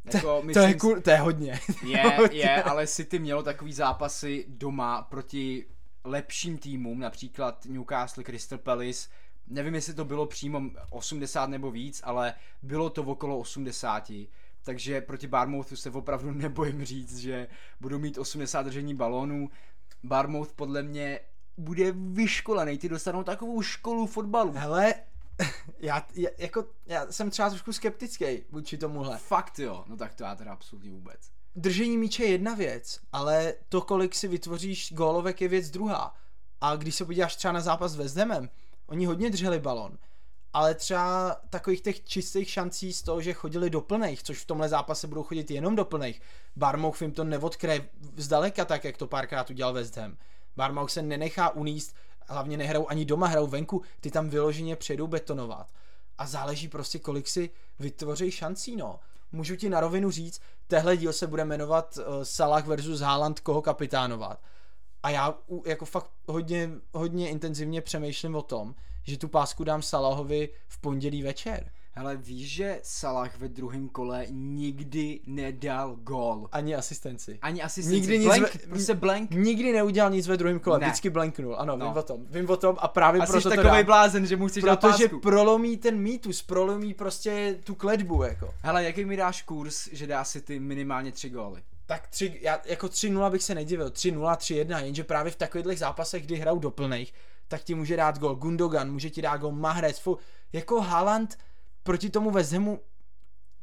Jako, to, myslím, to, je cool, to je hodně. Je, [laughs] je, ale City mělo takový zápasy doma proti lepším týmům, například Newcastle, Crystal Palace, nevím, jestli to bylo přímo 80 nebo víc, ale bylo to okolo 80. Takže proti Barmouthu se opravdu [laughs] nebojím říct, že budou mít 80 držení balónů. Barmouth podle mě bude vyškolený, ty dostanou takovou školu fotbalu. Hele, [laughs] já, já, jako, já jsem třeba trošku skeptický vůči tomuhle. Fakt jo, no tak to já teda absolutně vůbec. Držení míče je jedna věc, ale to, kolik si vytvoříš gólovek, je věc druhá. A když se podíváš třeba na zápas s Vezdemem, oni hodně drželi balon, ale třeba takových těch čistých šancí z toho, že chodili do plných, což v tomhle zápase budou chodit jenom do plných. Barmouch jim to neodkryje zdaleka tak, jak to párkrát udělal West Ham. Barmouch se nenechá uníst, hlavně nehrajou ani doma, hrajou venku, ty tam vyloženě přijedou betonovat. A záleží prostě, kolik si vytvoří šancí, no. Můžu ti na rovinu říct, tehle díl se bude jmenovat uh, Salah versus Haaland, koho kapitánovat a já jako fakt hodně, hodně intenzivně přemýšlím o tom, že tu pásku dám Salahovi v pondělí večer. Hele, víš, že Salah ve druhém kole nikdy nedal gol. Ani asistenci. Ani asistenci. Nikdy nic blank, ve, prostě blank. Nikdy neudělal nic ve druhém kole, ne. vždycky blanknul. Ano, no. vím o tom. Vím o tom a právě a proto to takový dám. blázen, že musíš dát Protože prolomí ten mýtus, prolomí prostě tu kledbu, jako. Hele, jaký mi dáš kurz, že dá si ty minimálně tři góly? Tak tři, já, jako 3-0 bych se nedivil, 3-0, 3-1, jenže právě v takových zápasech, kdy hrajou doplných, tak ti může dát gol Gundogan, může ti dát gol Mahrez, fu, jako Haaland proti tomu Hamu,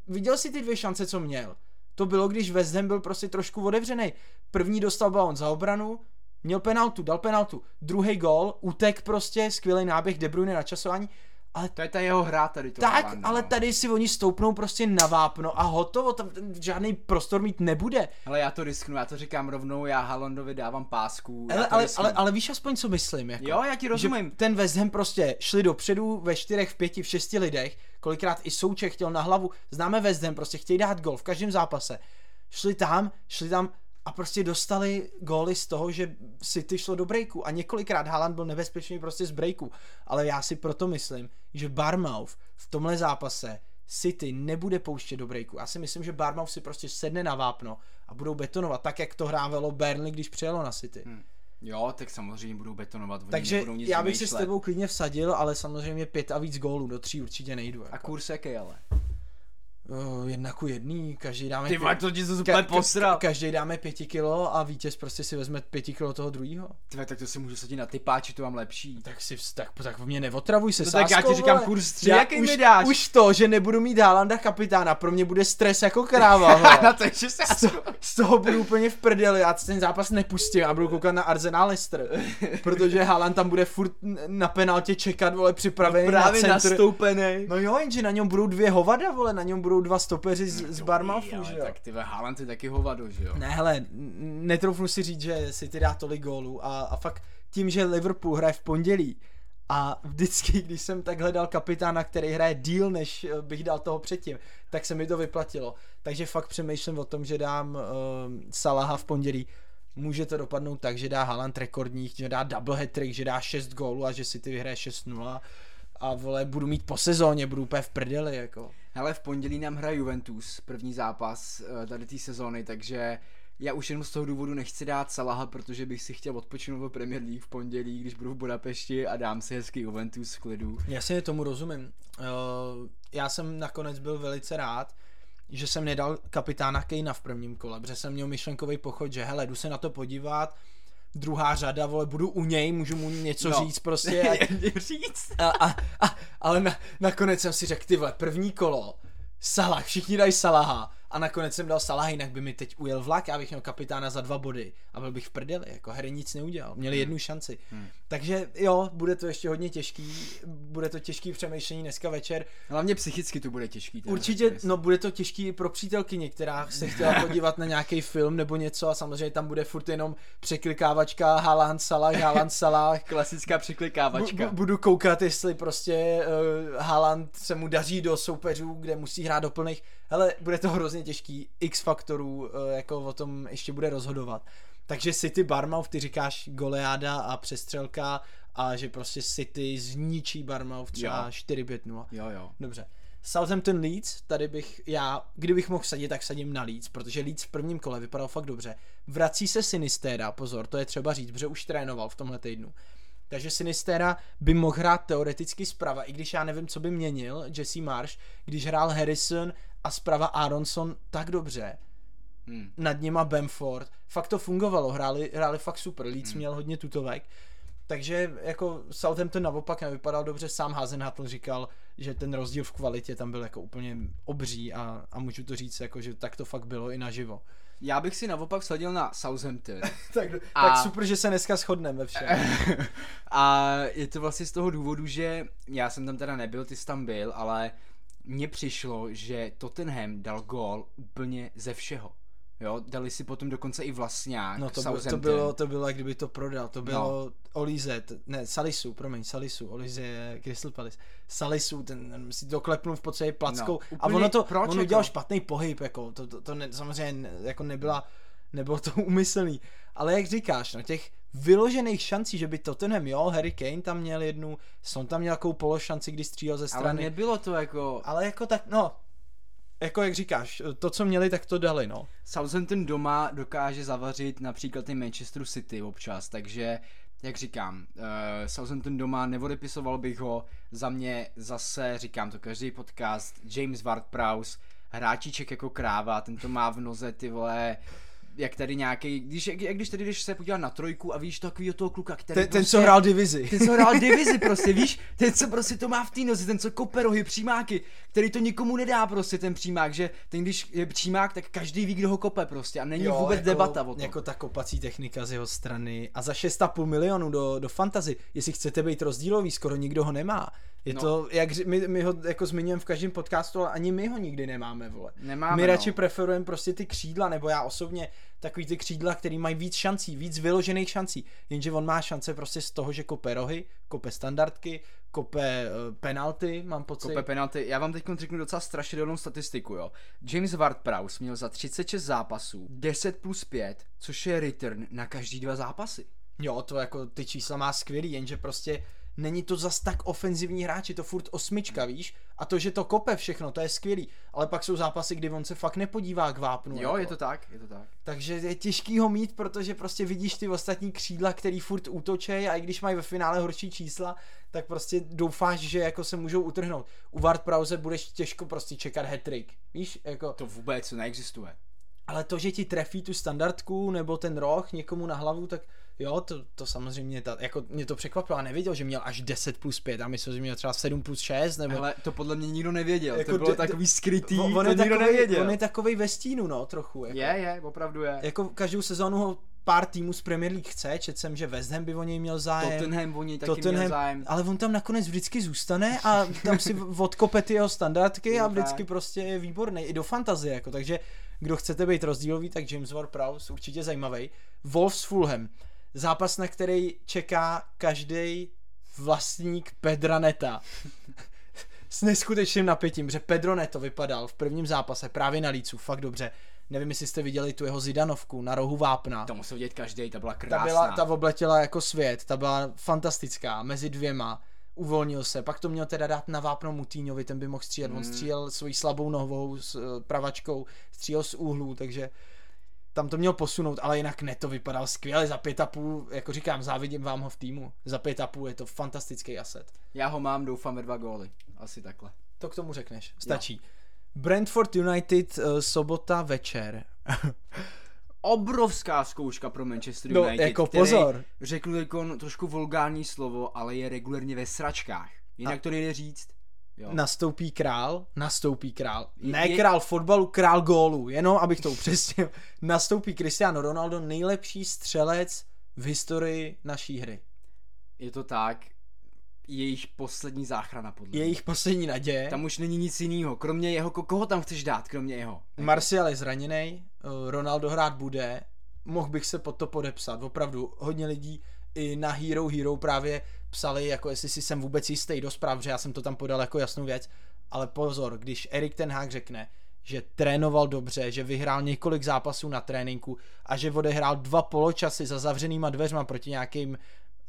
viděl si ty dvě šance, co měl. To bylo, když Ham byl prostě trošku otevřený. První dostal balon za obranu, měl penaltu, dal penaltu. Druhý gol, utek prostě, skvělý náběh De Bruyne na časování ale to je ta jeho hra tady to. Tak, Haaland, ale no. tady si oni stoupnou prostě na vápno a hotovo, tam žádný prostor mít nebude. Ale já to risknu, já to říkám rovnou, já Haalandovi dávám pásku. Ale, ale, ale, ale, víš aspoň, co myslím. Jako, jo, já ti rozumím. Že ten West Ham prostě šli dopředu ve čtyřech, v pěti, v šesti lidech, kolikrát i Souček chtěl na hlavu. Známe West Ham, prostě chtějí dát gol v každém zápase. Šli tam, šli tam a prostě dostali góly z toho, že City šlo do breaku a několikrát Haaland byl nebezpečný prostě z breaku, ale já si proto myslím, že Barmouth v tomhle zápase City nebude pouštět do breaku. Já si myslím, že Barmouth si prostě sedne na vápno a budou betonovat, tak jak to hrávalo Burnley, když přijelo na City. Hmm. Jo, tak samozřejmě budou betonovat. Takže nic já bych si s tebou klidně vsadil, ale samozřejmě pět a víc gólů do tří určitě nejdu. Jako. A kurz jaký ale? Uh, jedna ku jedný, každý dáme... Ty pět, to ti se úplně posral. Ka- každý dáme pěti kilo a vítěz prostě si vezme pěti kilo toho druhého. Ty tak to si můžu sadit na ty páči, to mám lepší. Tak si, tak, tak mě neotravuj se no, sáskou, tak já ti říkám vole. kurz 3, jaký už, mi dáš? Už to, že nebudu mít Haalanda kapitána, pro mě bude stres jako kráva, [laughs] na to, že se z, toho, z toho budu úplně v prdeli, já ten zápas nepustím a budu koukat na Arsenal Leicester, [laughs] protože Haaland tam bude furt na penaltě čekat, vole, připravený no, právě na centr. nastoupený. No jo, jenže na něm budou dvě hovada, vole, na něm budou dva stopeři z, z Barmouthu, že jo? Tak ty Haaland je taky hovado, že jo? Ne, hele, netroufnu si říct, že si ty dá tolik gólů a, a fakt tím, že Liverpool hraje v pondělí a vždycky, když jsem tak hledal kapitána, který hraje díl, než eh, bych dal toho předtím, tak se mi to vyplatilo. Takže fakt přemýšlím o tom, že dám uh, Salaha v pondělí. Může to dopadnout tak, že dá Haaland rekordních, že dá double hat že dá 6 gólů a že si ty vyhraje 6-0 a vole, budu mít po sezóně, budu úplně v prdeli, jako. Hele, v pondělí nám hraje Juventus, první zápas uh, tady té sezóny, takže Já už jenom z toho důvodu nechci dát Salaha, protože bych si chtěl odpočinout v Premier League v pondělí, když budu v Budapešti a dám si hezký Juventus v klidu. Jasně, tomu rozumím. Uh, já jsem nakonec byl velice rád, že jsem nedal kapitána Kejna v prvním kole, protože jsem měl myšlenkový pochod, že hele, jdu se na to podívat, druhá řada, vole, budu u něj, můžu mu něco no. říct prostě. [laughs] A, říct. a, a, a, ale na, nakonec jsem si řekl, ty vole, první kolo, Salah, všichni dají Salaha a nakonec jsem dal Salah, jinak by mi teď ujel vlak, já bych měl kapitána za dva body a byl bych v prdeli, jako Harry nic neudělal, měli hmm. jednu šanci. Hmm. Takže jo, bude to ještě hodně těžký, bude to těžký přemýšlení dneska večer. Hlavně psychicky to bude těžký. Teda, Určitě, no bude to těžký pro přítelkyni, která se chtěla [laughs] podívat na nějaký film nebo něco a samozřejmě tam bude furt jenom překlikávačka Haaland Salah, Haaland Salah. [laughs] Klasická překlikávačka. Bu, budu koukat, jestli prostě uh, Haaland se mu daří do soupeřů, kde musí hrát do plných. Hele, bude to hrozně těžký, x faktorů uh, jako o tom ještě bude rozhodovat. Takže City Barmouth, ty říkáš goleáda a přestřelka a že prostě City zničí Barmouth třeba 4-5-0. Jo, jo. Dobře. Southampton Leeds, tady bych já, kdybych mohl sadit, tak sadím na Leeds, protože Leeds v prvním kole vypadal fakt dobře. Vrací se Sinistera, pozor, to je třeba říct, protože už trénoval v tomhle týdnu. Takže Sinistera by mohl hrát teoreticky zprava, i když já nevím, co by měnil Jesse Marsh, když hrál Harrison a zprava Aronson tak dobře, hmm. nad nima Bamford. Fakt to fungovalo, hráli, hráli fakt super, Leeds hmm. měl hodně tutovek. Takže jako Southampton naopak nevypadal dobře, sám Hazenhatl říkal, že ten rozdíl v kvalitě tam byl jako úplně obří a, a můžu to říct, jako, že tak to fakt bylo i naživo. Já bych si naopak sledil na Southampton. [laughs] tak, a... tak super, že se dneska shodneme ve všem. [laughs] a je to vlastně z toho důvodu, že já jsem tam teda nebyl, ty jsi tam byl, ale mně přišlo, že Tottenham dal gól úplně ze všeho. Jo, dali si potom dokonce i vlastňák. No to, bylo, to bylo, to bylo, jak kdyby to prodal. To bylo no. Olize, ne, Salisu, promiň, Salisu, Olize je Crystal Palace. Salisu, ten, si doklepnul v podstatě plackou. No, a ono to, proč, on udělal špatný pohyb, jako, to, to, to ne, samozřejmě jako nebyla, nebylo to [laughs] umyslný. Ale jak říkáš, no těch vyložených šancí, že by Tottenham, jo, Harry Kane tam měl jednu, Son tam měl nějakou pološanci, kdy střílel ze strany. Ale nebylo to jako... Ale jako tak, no, jako jak říkáš, to, co měli, tak to dali, no. Southampton doma dokáže zavařit například i Manchester City občas, takže jak říkám, uh, Southampton doma nevodepisoval bych ho, za mě zase, říkám to každý podcast, James Ward-Prowse, hráčiček jako kráva, ten to má v noze ty vole, jak tady nějaký, když, jak, jak když tady když se podívat na trojku a víš takový toho kluka, který ten, prostě, ten, co hrál divizi. Ten, co hrál [laughs] divizi prostě, víš, ten, co prostě to má v té nozi, ten, co kope rohy, přímáky, který to nikomu nedá prostě ten přímák, že ten, když je přímák, tak každý ví, kdo ho kope prostě a není jo, vůbec jako, debata o tom. Jako ta kopací technika z jeho strany a za 6,5 milionů do, do fantazy, jestli chcete být rozdílový, skoro nikdo ho nemá. Je no. to, jak my, my ho jako zmiňujeme v každém podcastu, ale ani my ho nikdy nemáme, vole. Nemáme, my no. radši preferujeme prostě ty křídla, nebo já osobně takový ty křídla, který mají víc šancí, víc vyložených šancí. Jenže on má šance prostě z toho, že kope rohy, kope standardky, kope uh, penalty, mám pocit. Kope penalty. Já vám teď řeknu docela strašidelnou statistiku, jo. James Ward-Prowse měl za 36 zápasů 10 plus 5, což je return na každý dva zápasy. Jo, to jako ty čísla má skvělý, jenže prostě není to zas tak ofenzivní hráč, je to furt osmička, víš? A to, že to kope všechno, to je skvělý. Ale pak jsou zápasy, kdy on se fakt nepodívá k vápnu. Jo, jako. je to tak, je to tak. Takže je těžký ho mít, protože prostě vidíš ty ostatní křídla, který furt útočej a i když mají ve finále horší čísla, tak prostě doufáš, že jako se můžou utrhnout. U Ward Prause budeš těžko prostě čekat hat-trick. Víš, jako... To vůbec neexistuje. Ale to, že ti trefí tu standardku nebo ten roh někomu na hlavu, tak Jo, to, to samozřejmě, ta, jako mě to překvapilo, a nevěděl, že měl až 10 plus 5, a myslím, že měl třeba 7 plus 6, nebo... Ale to podle mě nikdo nevěděl, jako to bylo d- takový skrytý, on, on to nikdo takovej, nevěděl. On je takovej ve stínu, no, trochu. Jako. Je, je, opravdu je. Jako každou sezónu ho pár týmů z Premier League chce, četl jsem, že West Ham by o něj měl zájem. Tottenham o něj taky Tottenham, měl zájem. Ale on tam nakonec vždycky zůstane a tam si odkope ty jeho standardky a vždycky prostě je výborný i do fantazie, jako, takže kdo chcete být rozdílový, tak James Ward-Prowse určitě zajímavý. Wolves Fulham zápas, na který čeká každý vlastník Pedra Neta. S neskutečným napětím, že Pedro Neto vypadal v prvním zápase právě na lícu, fakt dobře. Nevím, jestli jste viděli tu jeho Zidanovku na rohu Vápna. To musel vidět každý, ta byla krásná. Ta, byla, ta obletěla jako svět, ta byla fantastická, mezi dvěma. Uvolnil se, pak to měl teda dát na vápno Mutýňovi, ten by mohl střílet. Hmm. On střílel svojí slabou nohou s uh, pravačkou, střílel z úhlu, takže tam to měl posunout, ale jinak ne, to vypadal skvěle za pět a půl, jako říkám, závidím vám ho v týmu. Za pět a půl je to fantastický aset. Já ho mám, doufám ve dva góly. Asi takhle. To k tomu řekneš, stačí. Jo. Brentford United, uh, sobota večer. [laughs] Obrovská zkouška pro Manchester No, United, jako který, pozor. řeknu jako trošku vulgární slovo, ale je regulérně ve sračkách. Jinak A- to nejde říct. Jo. Nastoupí král, nastoupí král. Ne Je- král fotbalu, král gólu, jenom abych to upřesnil. [laughs] Nastoupí Cristiano Ronaldo, nejlepší střelec v historii naší hry. Je to tak, jejich poslední záchrana podle mě. Jejich poslední naděje. Tam už není nic jiného, kromě jeho, ko- koho tam chceš dát, kromě jeho? Martial je zraněný, Ronaldo hrát bude, mohl bych se pod to podepsat. Opravdu hodně lidí i na Hero Hero právě psali, jako jestli si jsem vůbec jistý do zpráv, že já jsem to tam podal jako jasnou věc. Ale pozor, když Erik ten Hag řekne, že trénoval dobře, že vyhrál několik zápasů na tréninku a že odehrál dva poločasy za zavřenýma dveřma proti nějakým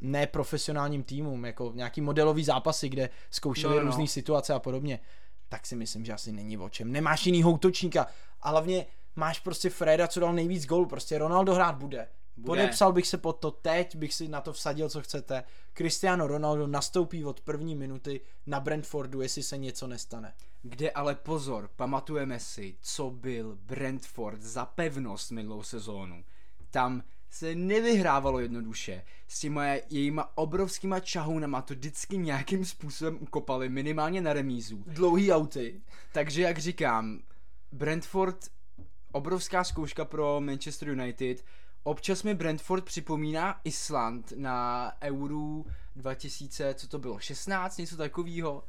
neprofesionálním týmům, jako nějaký modelový zápasy, kde zkoušeli No, no, různé situace a podobně, tak si myslím, že asi není o čem. Nemáš jiný útočníka a hlavně máš prostě Freda, co dal nejvíc gólů, prostě Ronaldo hrát bude. Bude. Podepsal bych se pod to teď, bych si na to vsadil, co chcete. Cristiano Ronaldo nastoupí od první minuty na Brentfordu, jestli se něco nestane. Kde ale pozor, pamatujeme si, co byl Brentford za pevnost minulou sezónu. Tam se nevyhrávalo jednoduše. S těma jejíma obrovskýma čahounama to vždycky nějakým způsobem ukopali, minimálně na remízu. Dlouhý auty. Takže jak říkám, Brentford, obrovská zkouška pro Manchester United. Občas mi Brentford připomíná Island na Euro 2000, co to bylo, 16, něco takového.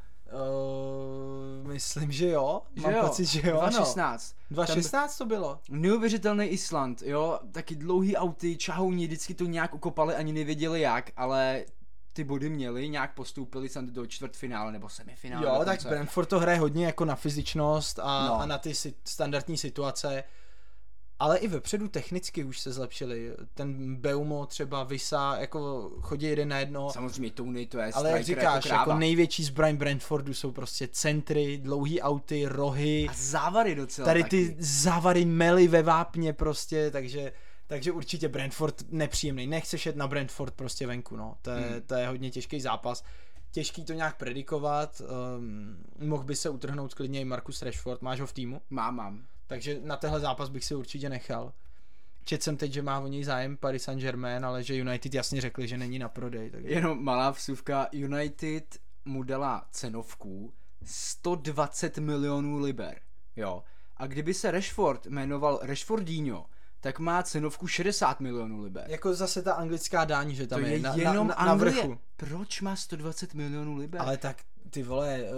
Uh, myslím, že jo. Mám jo? pocit, že jo. 2016. No. 2016 to bylo. Neuvěřitelný Island, jo, taky dlouhý auty, čahouni, vždycky to nějak ukopali, ani nevěděli jak, ale ty body měli, nějak postoupili snad do čtvrtfinále nebo semifinále. Jo, tak. Brentford to hraje hodně jako na fyzičnost a, No. a na ty si, standardní situace. Ale i vepředu technicky už se zlepšili. Ten Beumo třeba Visa, jako chodí jeden na jedno. Samozřejmě Tony to je Ale jak říkáš, jako, jako, největší zbraň Brentfordu jsou prostě centry, dlouhý auty, rohy, A závary docela tady taky. ty závary mely ve vápně prostě, takže, takže určitě Brentford nepříjemný. Nechceš jet na Brentford prostě venku, no. To je, Hmm. to je hodně těžký zápas. Těžký to nějak predikovat, um, mohl by se utrhnout klidně i Marcus Rashford, máš ho v týmu, Mám, mám. Takže na tenhle zápas bych si určitě nechal. Četl jsem teď, že má o něj zájem Paris Saint-Germain, ale že United jasně řekli, že není na prodej. Takže... Jenom malá vsuvka, United mu dala cenovku 120 milionů liber, jo. A kdyby se Rashford jmenoval Rashfordinho, tak má cenovku 60 milionů liber. Jako zase ta anglická dáň, že tam to je, je na, jenom na, na, na vrchu. Proč má 120 milionů liber? Ale tak ty vole, uh,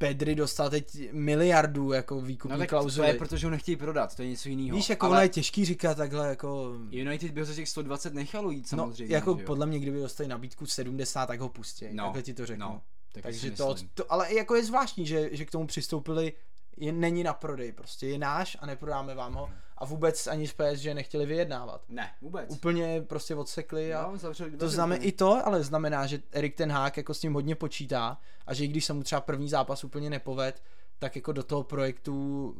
Pedri dostal teď miliardu jako výkupní no tak klauzuli. to je, protože ho nechtějí prodat, to je něco jiného. Víš, jako Ale ono je těžký říkat takhle jako... United by ho za těch 120 nechalo jít No, samozřejmě. jako že jo? podle mě, kdyby dostali nabídku 70, tak ho pustí. No, takhle ti to řeknu. no, taky Takže to, to, ale jako je zvláštní, že, že k tomu přistoupili, je, není na prodej prostě, je náš a neprodáme vám ho a vůbec ani z PSG nechtěli vyjednávat. Ne, vůbec. Úplně prostě odsekli a No, to znamená i to, ale znamená, že Erik ten Hák jako s tím hodně počítá a že i když se mu třeba první zápas úplně nepoved, tak jako do toho projektu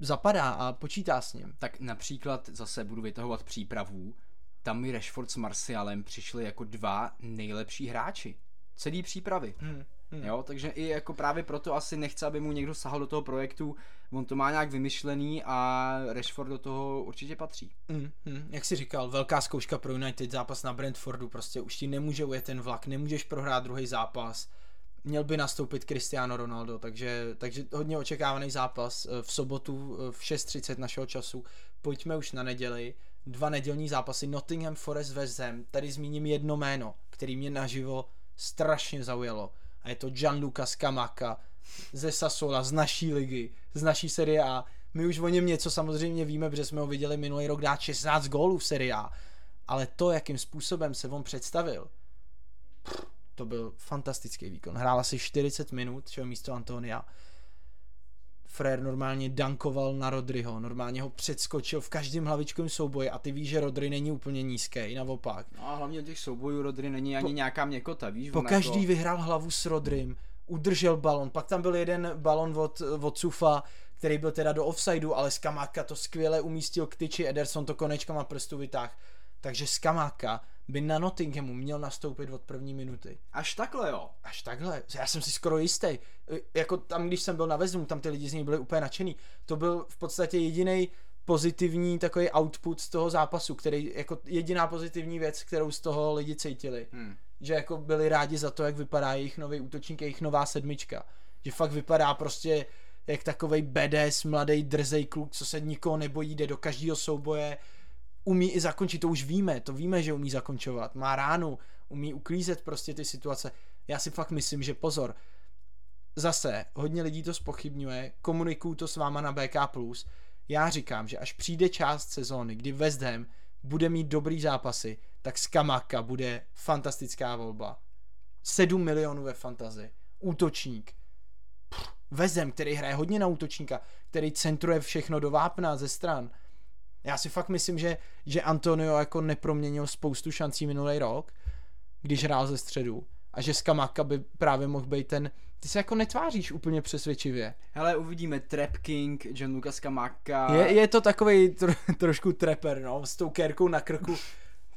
zapadá a počítá s ním. Tak například zase budu vytahovat přípravu, tam mi Rashford s Martialem přišli jako dva nejlepší hráči. Celý přípravy. Hmm. Hmm. Jo, takže i jako právě proto asi nechce, aby mu někdo sahal do toho projektu, on to má nějak vymyšlený a Rashford do toho určitě patří. Mm, mm, jak jsi říkal, velká zkouška pro United, zápas na Brentfordu, prostě už ti nemůže ujet ten vlak, nemůžeš prohrát druhý zápas, měl by nastoupit Cristiano Ronaldo, takže, takže hodně očekávaný zápas eh, v sobotu eh, v 6.30 našeho času. Pojďme už na neděli, dva nedělní zápasy, Nottingham Forest West Ham, tady zmíním jedno jméno, který mě naživo strašně zaujalo a je to Gianluca Scamacca ze Sassola, z naší ligy, z naší série A. My už o něm něco samozřejmě víme, protože jsme ho viděli minulý rok dát 16 gólů v sérii A. Ale to, jakým způsobem se on představil, to byl fantastický výkon. Hrál asi 40 minut, že jo, místo Antonia. Frér normálně dankoval na Rodryho, normálně ho předskočil v každém hlavičkovém souboji a ty víš, že Rodry není úplně nízký, naopak. No a hlavně těch soubojů Rodry není ani Po- nějaká měkota, víš? Po každý jako... vyhrál hlavu s Rodrym, udržel balon, pak tam byl jeden balon od, od Sufa, který byl teda do offsideu, ale Skamáka to skvěle umístil k tyči, Ederson to konečkama prstu vytáh. Takže Skamáka by na Nottinghamu měl nastoupit od první minuty. Až takhle jo. Až takhle, já jsem si skoro jistý. E, Jako tam, když jsem byl na Vezmu, tam ty lidi z něj byli úplně nadšený. To byl v podstatě jediný pozitivní takový output z toho zápasu, který jako jediná pozitivní věc, kterou z toho lidi cítili. Hmm. Že jako byli rádi za to, jak vypadá jejich nový útočník, jejich nová sedmička. Že fakt vypadá prostě jak takovej badass, mladý drzej kluk, co se nikoho nebojí, jde do každého souboje, umí i zakončit, to už víme, to víme, že umí zakončovat, má ránu, umí uklízet prostě ty situace. Já si fakt myslím, že pozor, zase hodně lidí to spochybňuje, komunikuju to s váma na BK+. Já říkám, že až přijde část sezóny, kdy West Ham bude mít dobrý zápasy, tak Skamaka bude fantastická volba. 7 milionů ve fantazi. Útočník. Ham, který hraje hodně na útočníka, který centruje všechno do vápna ze stran. Já si fakt myslím, že, že Antonio jako neproměnil spoustu šancí minulý rok, když hrál ze středu. A že Skamaka by právě mohl být ten... Ty se jako netváříš úplně přesvědčivě. Hele, uvidíme Trap King, Gianluca Scamacca. Je, je to takový tro, trošku trapper, no, s tou kérkou na krku.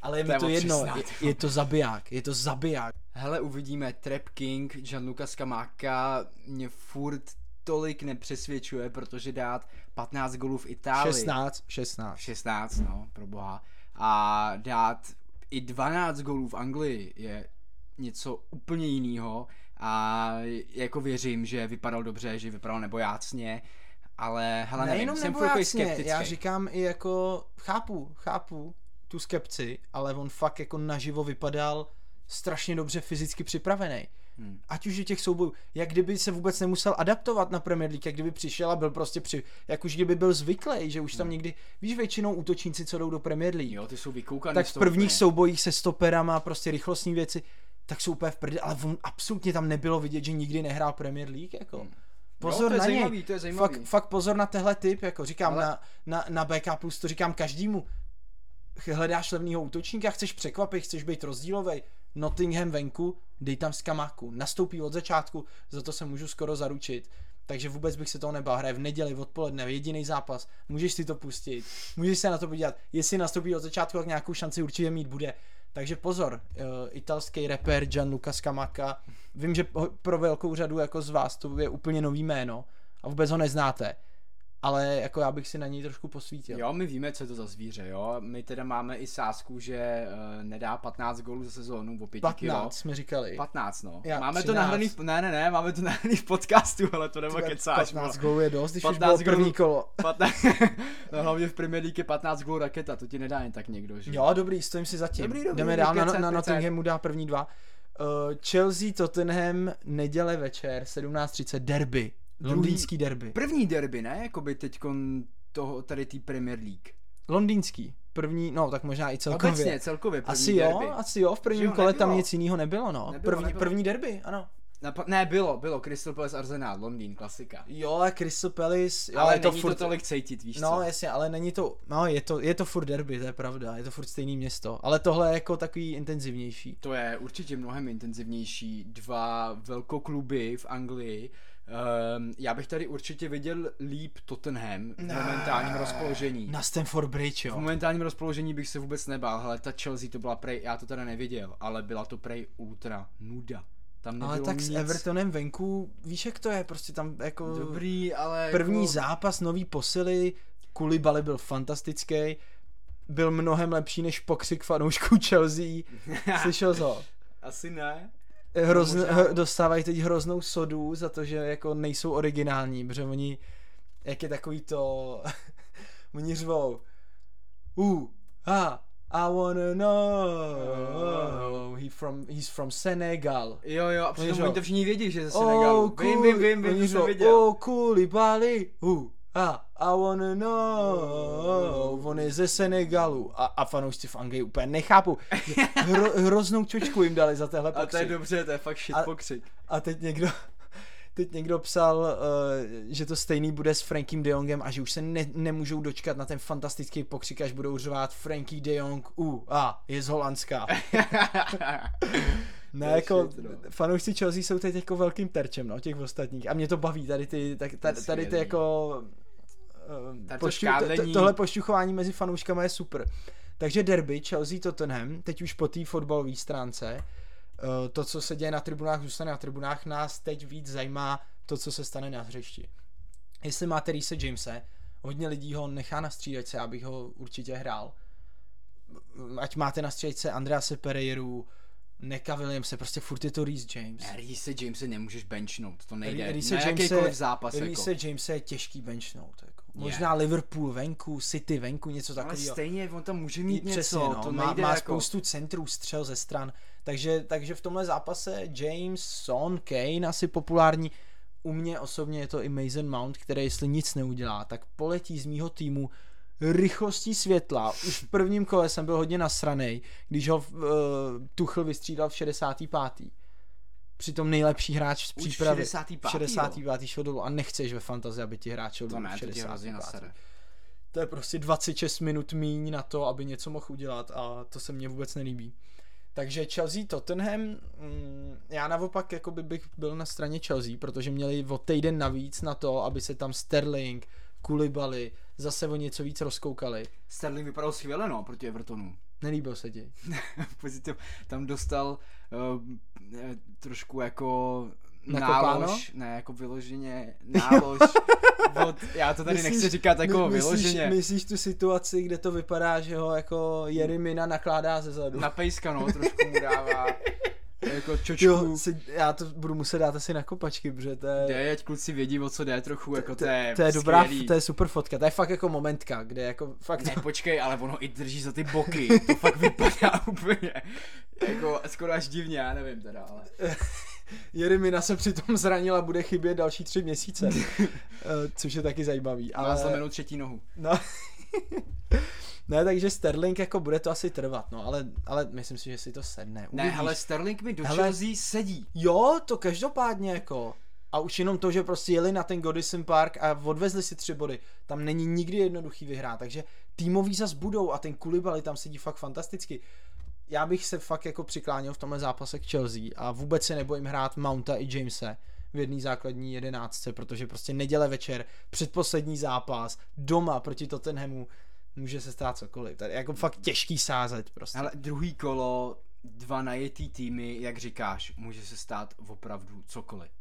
Ale je mi To jedno, je, je to zabiják, je to zabiják. Hele, uvidíme Trap King, Gianluca Scamacca mě furt tolik nepřesvědčuje, protože dát 15 golů v Itálii. 16, 16. 16, no, pro boha. A dát i 12 gólů v Anglii je něco úplně jiného a jako věřím, že vypadal dobře, že vypadal nebojácně, ale hele, nevím, Nejenom jsem furt skeptický. já říkám i jako, chápu, chápu tu skepci, ale on fakt jako naživo vypadal strašně dobře fyzicky připravený. Hmm. Ať už je těch soubojů, jak kdyby se vůbec nemusel adaptovat na Premier League, jak kdyby přišel a byl prostě při, jak už kdyby byl zvyklý, že už tam někdy, víš většinou útočníci, co jdou do Premier League, Jo, ty jsou vykoukaný tak v prvních soubojích se stoperama, prostě rychlostní věci, tak jsou úplně v prdě, ale on absolutně tam nebylo vidět, že nikdy nehrál Premier League, jako. Hmm. Pozor jo, to je na zajímavý, něj. to je zajímavý. Fakt, fakt pozor na tehle typ, jako říkám, Ale- na, na, na BK+, to říkám každému. Hledáš levného útočníka, chceš překvapit, chceš být rozdílový. Nottingham venku, dej tam skamáku. Nastoupí od začátku, za to se můžu skoro zaručit. Takže vůbec bych se toho nebál. Hraje v neděli odpoledne, jediný zápas. Můžeš si to pustit, můžeš se na to podívat. Jestli nastoupí od začátku, tak nějakou šanci určitě mít bude. Takže pozor, uh, italský rapper Gianluca Scamacca, vím, že pro velkou řadu jako z vás to je úplně nový jméno a vůbec ho neznáte, ale jako já bych si na něj trošku posvítil. Jo, my víme, co je to za zvíře, jo. My teda máme i sásku, že uh, nedá 15 gólů za sezónu o 5 15 kilo. jsme říkali. 15, no. Já, máme 13. to nahraný, v, ne, ne, ne, máme to [laughs] nahraný v podcastu, ale to nebo kecáš. 15 vole. gólů je dost, když už 15 bylo první kolo. 15, [laughs] no hlavně v Premier League je 15 gólů raketa, to ti nedá jen tak někdo, že? Jo, dobrý, stojím si zatím. Dobrý, dobrý, Jdeme dál, na, na. Nottinghamu dá první dva. Uh, Chelsea, Tottenham, neděle večer, 17.30, derby. Druhý- Londýnský derby. První derby, ne? Jakoby teďkon toho, tady té Premier League. Londýnský. První, no tak možná i celkově. Obecně, celkově první Asi derby. jo, asi jo, v prvním jo, kole tam nebylo. nic jiného nebylo, no. Nebylo, první, nebylo. první derby, ano. Napa- ne, bylo, bylo, Crystal Palace Arsenal, Londýn, klasika. Jo, a Crystal Palace, jo, ale je to není furt, to tolik cítit, víš No co? jasně, ale není to, no je to, je to furt derby, to je pravda, je to furt stejný město, ale tohle je jako takový intenzivnější. To je určitě mnohem intenzivnější. Dva velkokluby v Anglii. Um, já bych tady určitě viděl líp Tottenham v momentálním rozpoložení. Na Stamford Bridge, V jo. momentálním rozpoložení bych se vůbec nebál, ale ta Chelsea to byla prej, já to teda neviděl, ale byla to prej ultra nuda. Tam Ale tak nic. s Evertonem venku, víš jak to je, prostě tam jako Dobrý, ale první jako... zápas, nový posily, Kulibali byl fantastický, byl mnohem lepší než pokřik fanoušků Chelsea, [laughs] slyšel jsi ho? Asi ne. Hrozn, hr, dostávají teď hroznou sodu za to, že jako nejsou originální, protože oni, jak je takový to, [laughs] oni řvou, uh, ha, I wanna know, he from, he's from Senegal. Jo, jo, a přitom Oni to všichni vědí, že ze Senegalu. Oh, vím, vím, vím, vím, oni to jsem řvou, viděl. Oh, Koulibaly, uh, a, I wanna know, on je ze Senegalu. A, a fanoušci v Anglii úplně nechápu. že Hro, hroznou čočku jim dali za tehle A to je pokřik. dobře, to je fakt shit A- pokřik. A teď někdo, teď někdo psal, uh, že to stejný bude s Frankiem de Jongem a že už se ne, nemůžou dočkat na ten fantastický pokřik, až budou řvát Frankie de Jong, uh, a, je z Holandska. [laughs] Ne, To jako shit, no. fanoušci Chelsea jsou teď jako velkým terčem, no, těch ostatních. A mě to baví, tady ty, tak, tady, tady ty jako... to pošťu- škádlení. tohle pošťuchování mezi fanouškama je super. Takže derby Chelsea Tottenham, teď už po té fotbalové stránce, eh, to, co se děje na tribunách, zůstane na tribunách, nás teď víc zajímá to, co se stane na hřišti. Jestli máte Reese Jamese, hodně lidí ho nechá na střídačce, já bych ho určitě hrál. Ať máte na střídačce Andrease Pereiru, Neka Williamse, prostě furt je to Reese James. Reese Jamese nemůžeš benchnout, to nejde. Reese na Jamese- jakýkoliv zápas. Reese jako. Jamese je těžký benchnout. Je. Možná Liverpool venku, City venku, něco Ale takového. stejně, on tam může mít něco, Přesně, no. to má, nejde má jako... spoustu centrů, střel ze stran. Takže, takže v tomhle zápase James, Son, Kane asi populární. U mě osobně je to i Mason Mount, který jestli nic neudělá, tak poletí z mýho týmu rychlostí světla. Už v prvním kole jsem byl hodně nasranej, když ho uh, Tuchl vystřídal v 65. Přitom nejlepší hráč z v přípravy. 65., V 65. šel dolů a nechceš ve fantazii, aby ti hráč šel dolů ne, to hrozně 65. nasere. To je prostě 26 minut míň na to, aby něco mohl udělat a to se mně vůbec nelíbí. Takže Chelsea Tottenham, mm, já naopak jakoby bych byl na straně Chelsea, protože měli o týden navíc na to, aby se tam Sterling, Koulibaly zase o něco víc rozkoukali. Sterling vypadal skvěle, no, proti Evertonu. Nelíbil se ti. [laughs] Pozitiv, tam dostal uh, trošku jako Nakopáno? nálož, ne, jako vyloženě nálož [laughs] od, já to tady nechci říkat jako my- myslíš, vyloženě, Myslíš tu situaci, kde to vypadá, že ho jako Jerimina nakládá ze zadu? na pejska, no, trošku mu dává [laughs] jako čočku. Jo, si, já to budu muset dát asi na kopačky, protože to je... Jde, ať kluci vědí, o co jde trochu, jako to je to je dobrá, to je super fotka, to je fakt jako momentka, kde jako fakt Ne, počkej, ale ono i drží za ty boky, to fakt vypadá [laughs] úplně, jako skoro až divně, já nevím teda, ale. [laughs] Jerimina se přitom zranil a bude chybět další tři měsíce, [laughs] Eh, což je taky zajímavý. Má Ale, zlomenou třetí nohu. no, ne, takže Sterling jako bude to asi trvat, no, ale, ale myslím si, že si to sedne. Ne, Uvidíš. hele, Sterling mi do Hele. Chelsea sedí. Jo, to každopádně jako. A už jenom to, že prostě jeli na ten Goodison Park a odvezli si tři body, tam není nikdy jednoduchý vyhrát, takže týmový zas budou a ten Koulibaly tam sedí fakt fantasticky. Já bych se fakt jako přikláněl v tomhle zápase k Chelsea a vůbec se nebojím hrát Mounta i Jamese v jedné základní jedenáctce, protože prostě neděle večer, předposlední zápas, doma proti Tottenhamu, může se stát cokoliv. Tady jako fakt těžký sázet prostě. Ale druhý kolo, dva najetý týmy, jak říkáš, může se stát opravdu cokoliv.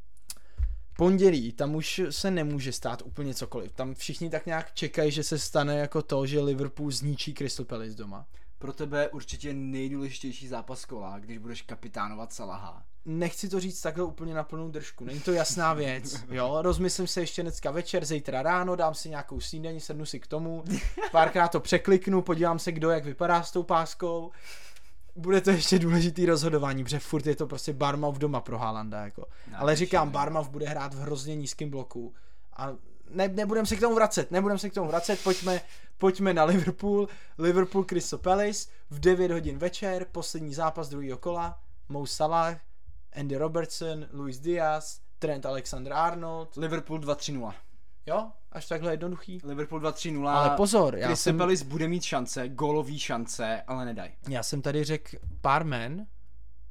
pondělí, tam už se nemůže stát úplně cokoliv. Tam všichni tak nějak čekají, že se stane jako to, že Liverpool zničí Crystal Palace doma. Pro tebe určitě nejdůležitější zápas kola, když budeš kapitánovat Salaha. Nechci to říct takhle úplně na plnou držku, není to jasná věc, jo, rozmyslím se ještě dneska večer, zítra ráno, dám si nějakou snídaní, sednu si k tomu, párkrát to překliknu, podívám se, kdo jak vypadá s tou páskou, bude to ještě důležitý rozhodování, protože furt je to prostě Barmouth doma pro Haalanda, jako. No, Ale říkám. Barmouth bude hrát v hrozně nízkém bloku a ne, nebudem se k tomu vracet, nebudem se k tomu vracet, pojďme, pojďme na Liverpool, Liverpool Crystal Palace v 9 hodin večer, poslední zápas druhého kola, Mo Salah, Andy Robertson, Luis Diaz, Trent Alexander-Arnold, Liverpool 2-3-0. jo, až takhle jednoduchý. Liverpool 2-3-0. Ale pozor, já Crystal jsem, Palace bude mít šance, golový šance, ale nedaj. já jsem tady řekl pár men,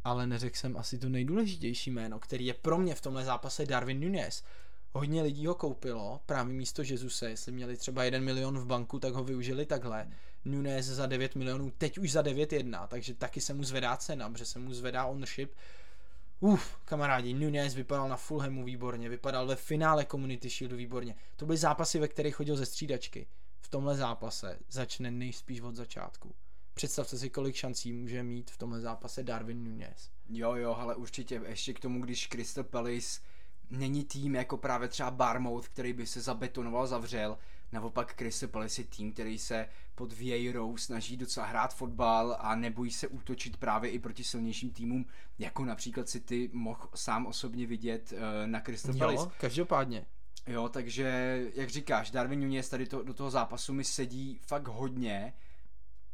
ale neřekl jsem asi to nejdůležitější jméno, který je pro mě v tomhle zápase Darwin Nunes. Hodně lidí ho koupilo, právě místo Jezuse, jestli měli třeba 1 milion v banku, tak ho využili takhle. Nunes za 9 milionů, teď už za 9,1, takže taky se mu zvedá cena, protože se mu zvedá ownership. Uf, kamarádi, Nunes vypadal na Fulhamu výborně, vypadal ve finále Community Shieldu výborně. To byly zápasy, ve kterých chodil ze střídačky. V tomhle zápase začne nejspíš od začátku. Představte si, kolik šancí může mít v tomhle zápase Darwin Nunes. Jo, jo, ale určitě ještě k tomu, když Crystal Palace není tým jako právě třeba Barmouth, který by se zabetonoval, zavřel. Naopak Crystal Palace je tým, který se pod Vieirou snaží docela hrát fotbal a nebojí se útočit právě i proti silnějším týmům, jako například si ty mohl sám osobně vidět eh, na Crystal Palace. Jo, každopádně. Jo, takže, jak říkáš, Darwin Nunes tady to, do toho zápasu mi sedí fakt hodně.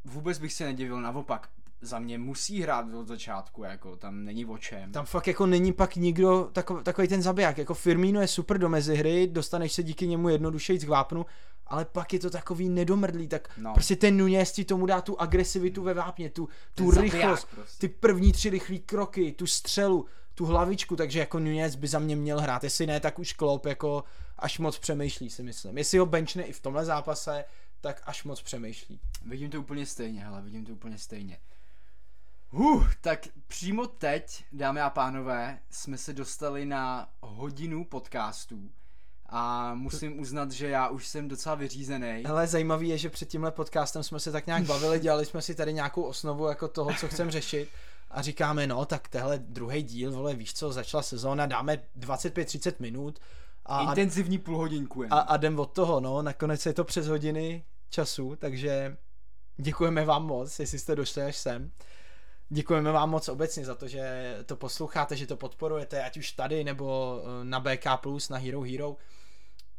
Vůbec bych se nedivil, naopak, za mě musí hrát od začátku, jako tam není o čem. Tam fakt jako není pak nikdo takový, takový ten zabiják. Jako Firmino je super do mezihry, dostaneš se díky němu jednodušeji k vápnu, ale pak je to takový nedomrdlý, tak No. prostě ten Nunez ti tomu dá tu agresivitu ve vápně, tu, tu Ten rychlost, prostě. ty první tři rychlé kroky, tu střelu, tu hlavičku, takže jako Nunez by za mě měl hrát, jestli ne, tak už Klopp jako až moc přemýšlí si myslím. Jestli ho benchne i v tomhle zápase, tak až moc přemýšlí. Vidím to úplně stejně, hele, vidím to úplně stejně. Uh, tak přímo teď, dámy a pánové, jsme se dostali na hodinu podcastů a musím uznat, že já už jsem docela vyřízený. Hele, zajímavý je, že před tímhle podcastem jsme se tak nějak bavili, dělali jsme si tady nějakou osnovu jako toho, co chcem řešit a říkáme, no tak tehle druhý díl, vole, víš co, začala sezóna, dáme 25-30 minut a, Intenzivní půlhodinku jen. a, a jdem od toho, no, nakonec je to přes hodiny času, takže děkujeme vám moc, jestli jste došli až sem. Děkujeme vám moc obecně za to, že to posloucháte, že to podporujete, ať už tady nebo eh, na BK+, na Hero Hero.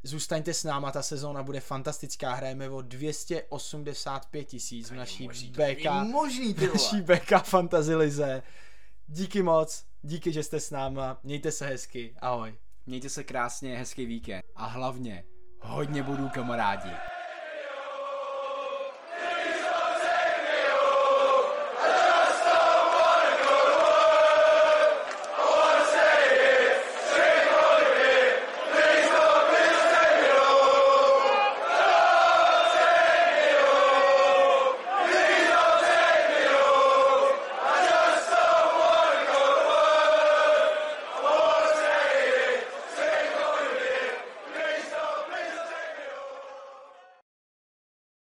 Zůstaňte s náma, ta sezóna bude fantastická, hrajeme o 285 tisíc v naší BK, možný, v naší BK Fantasy Lize. Díky moc, díky, že jste s náma, mějte se hezky, ahoj. Mějte se krásně, hezký víkend a hlavně hodně bodů kamarádi.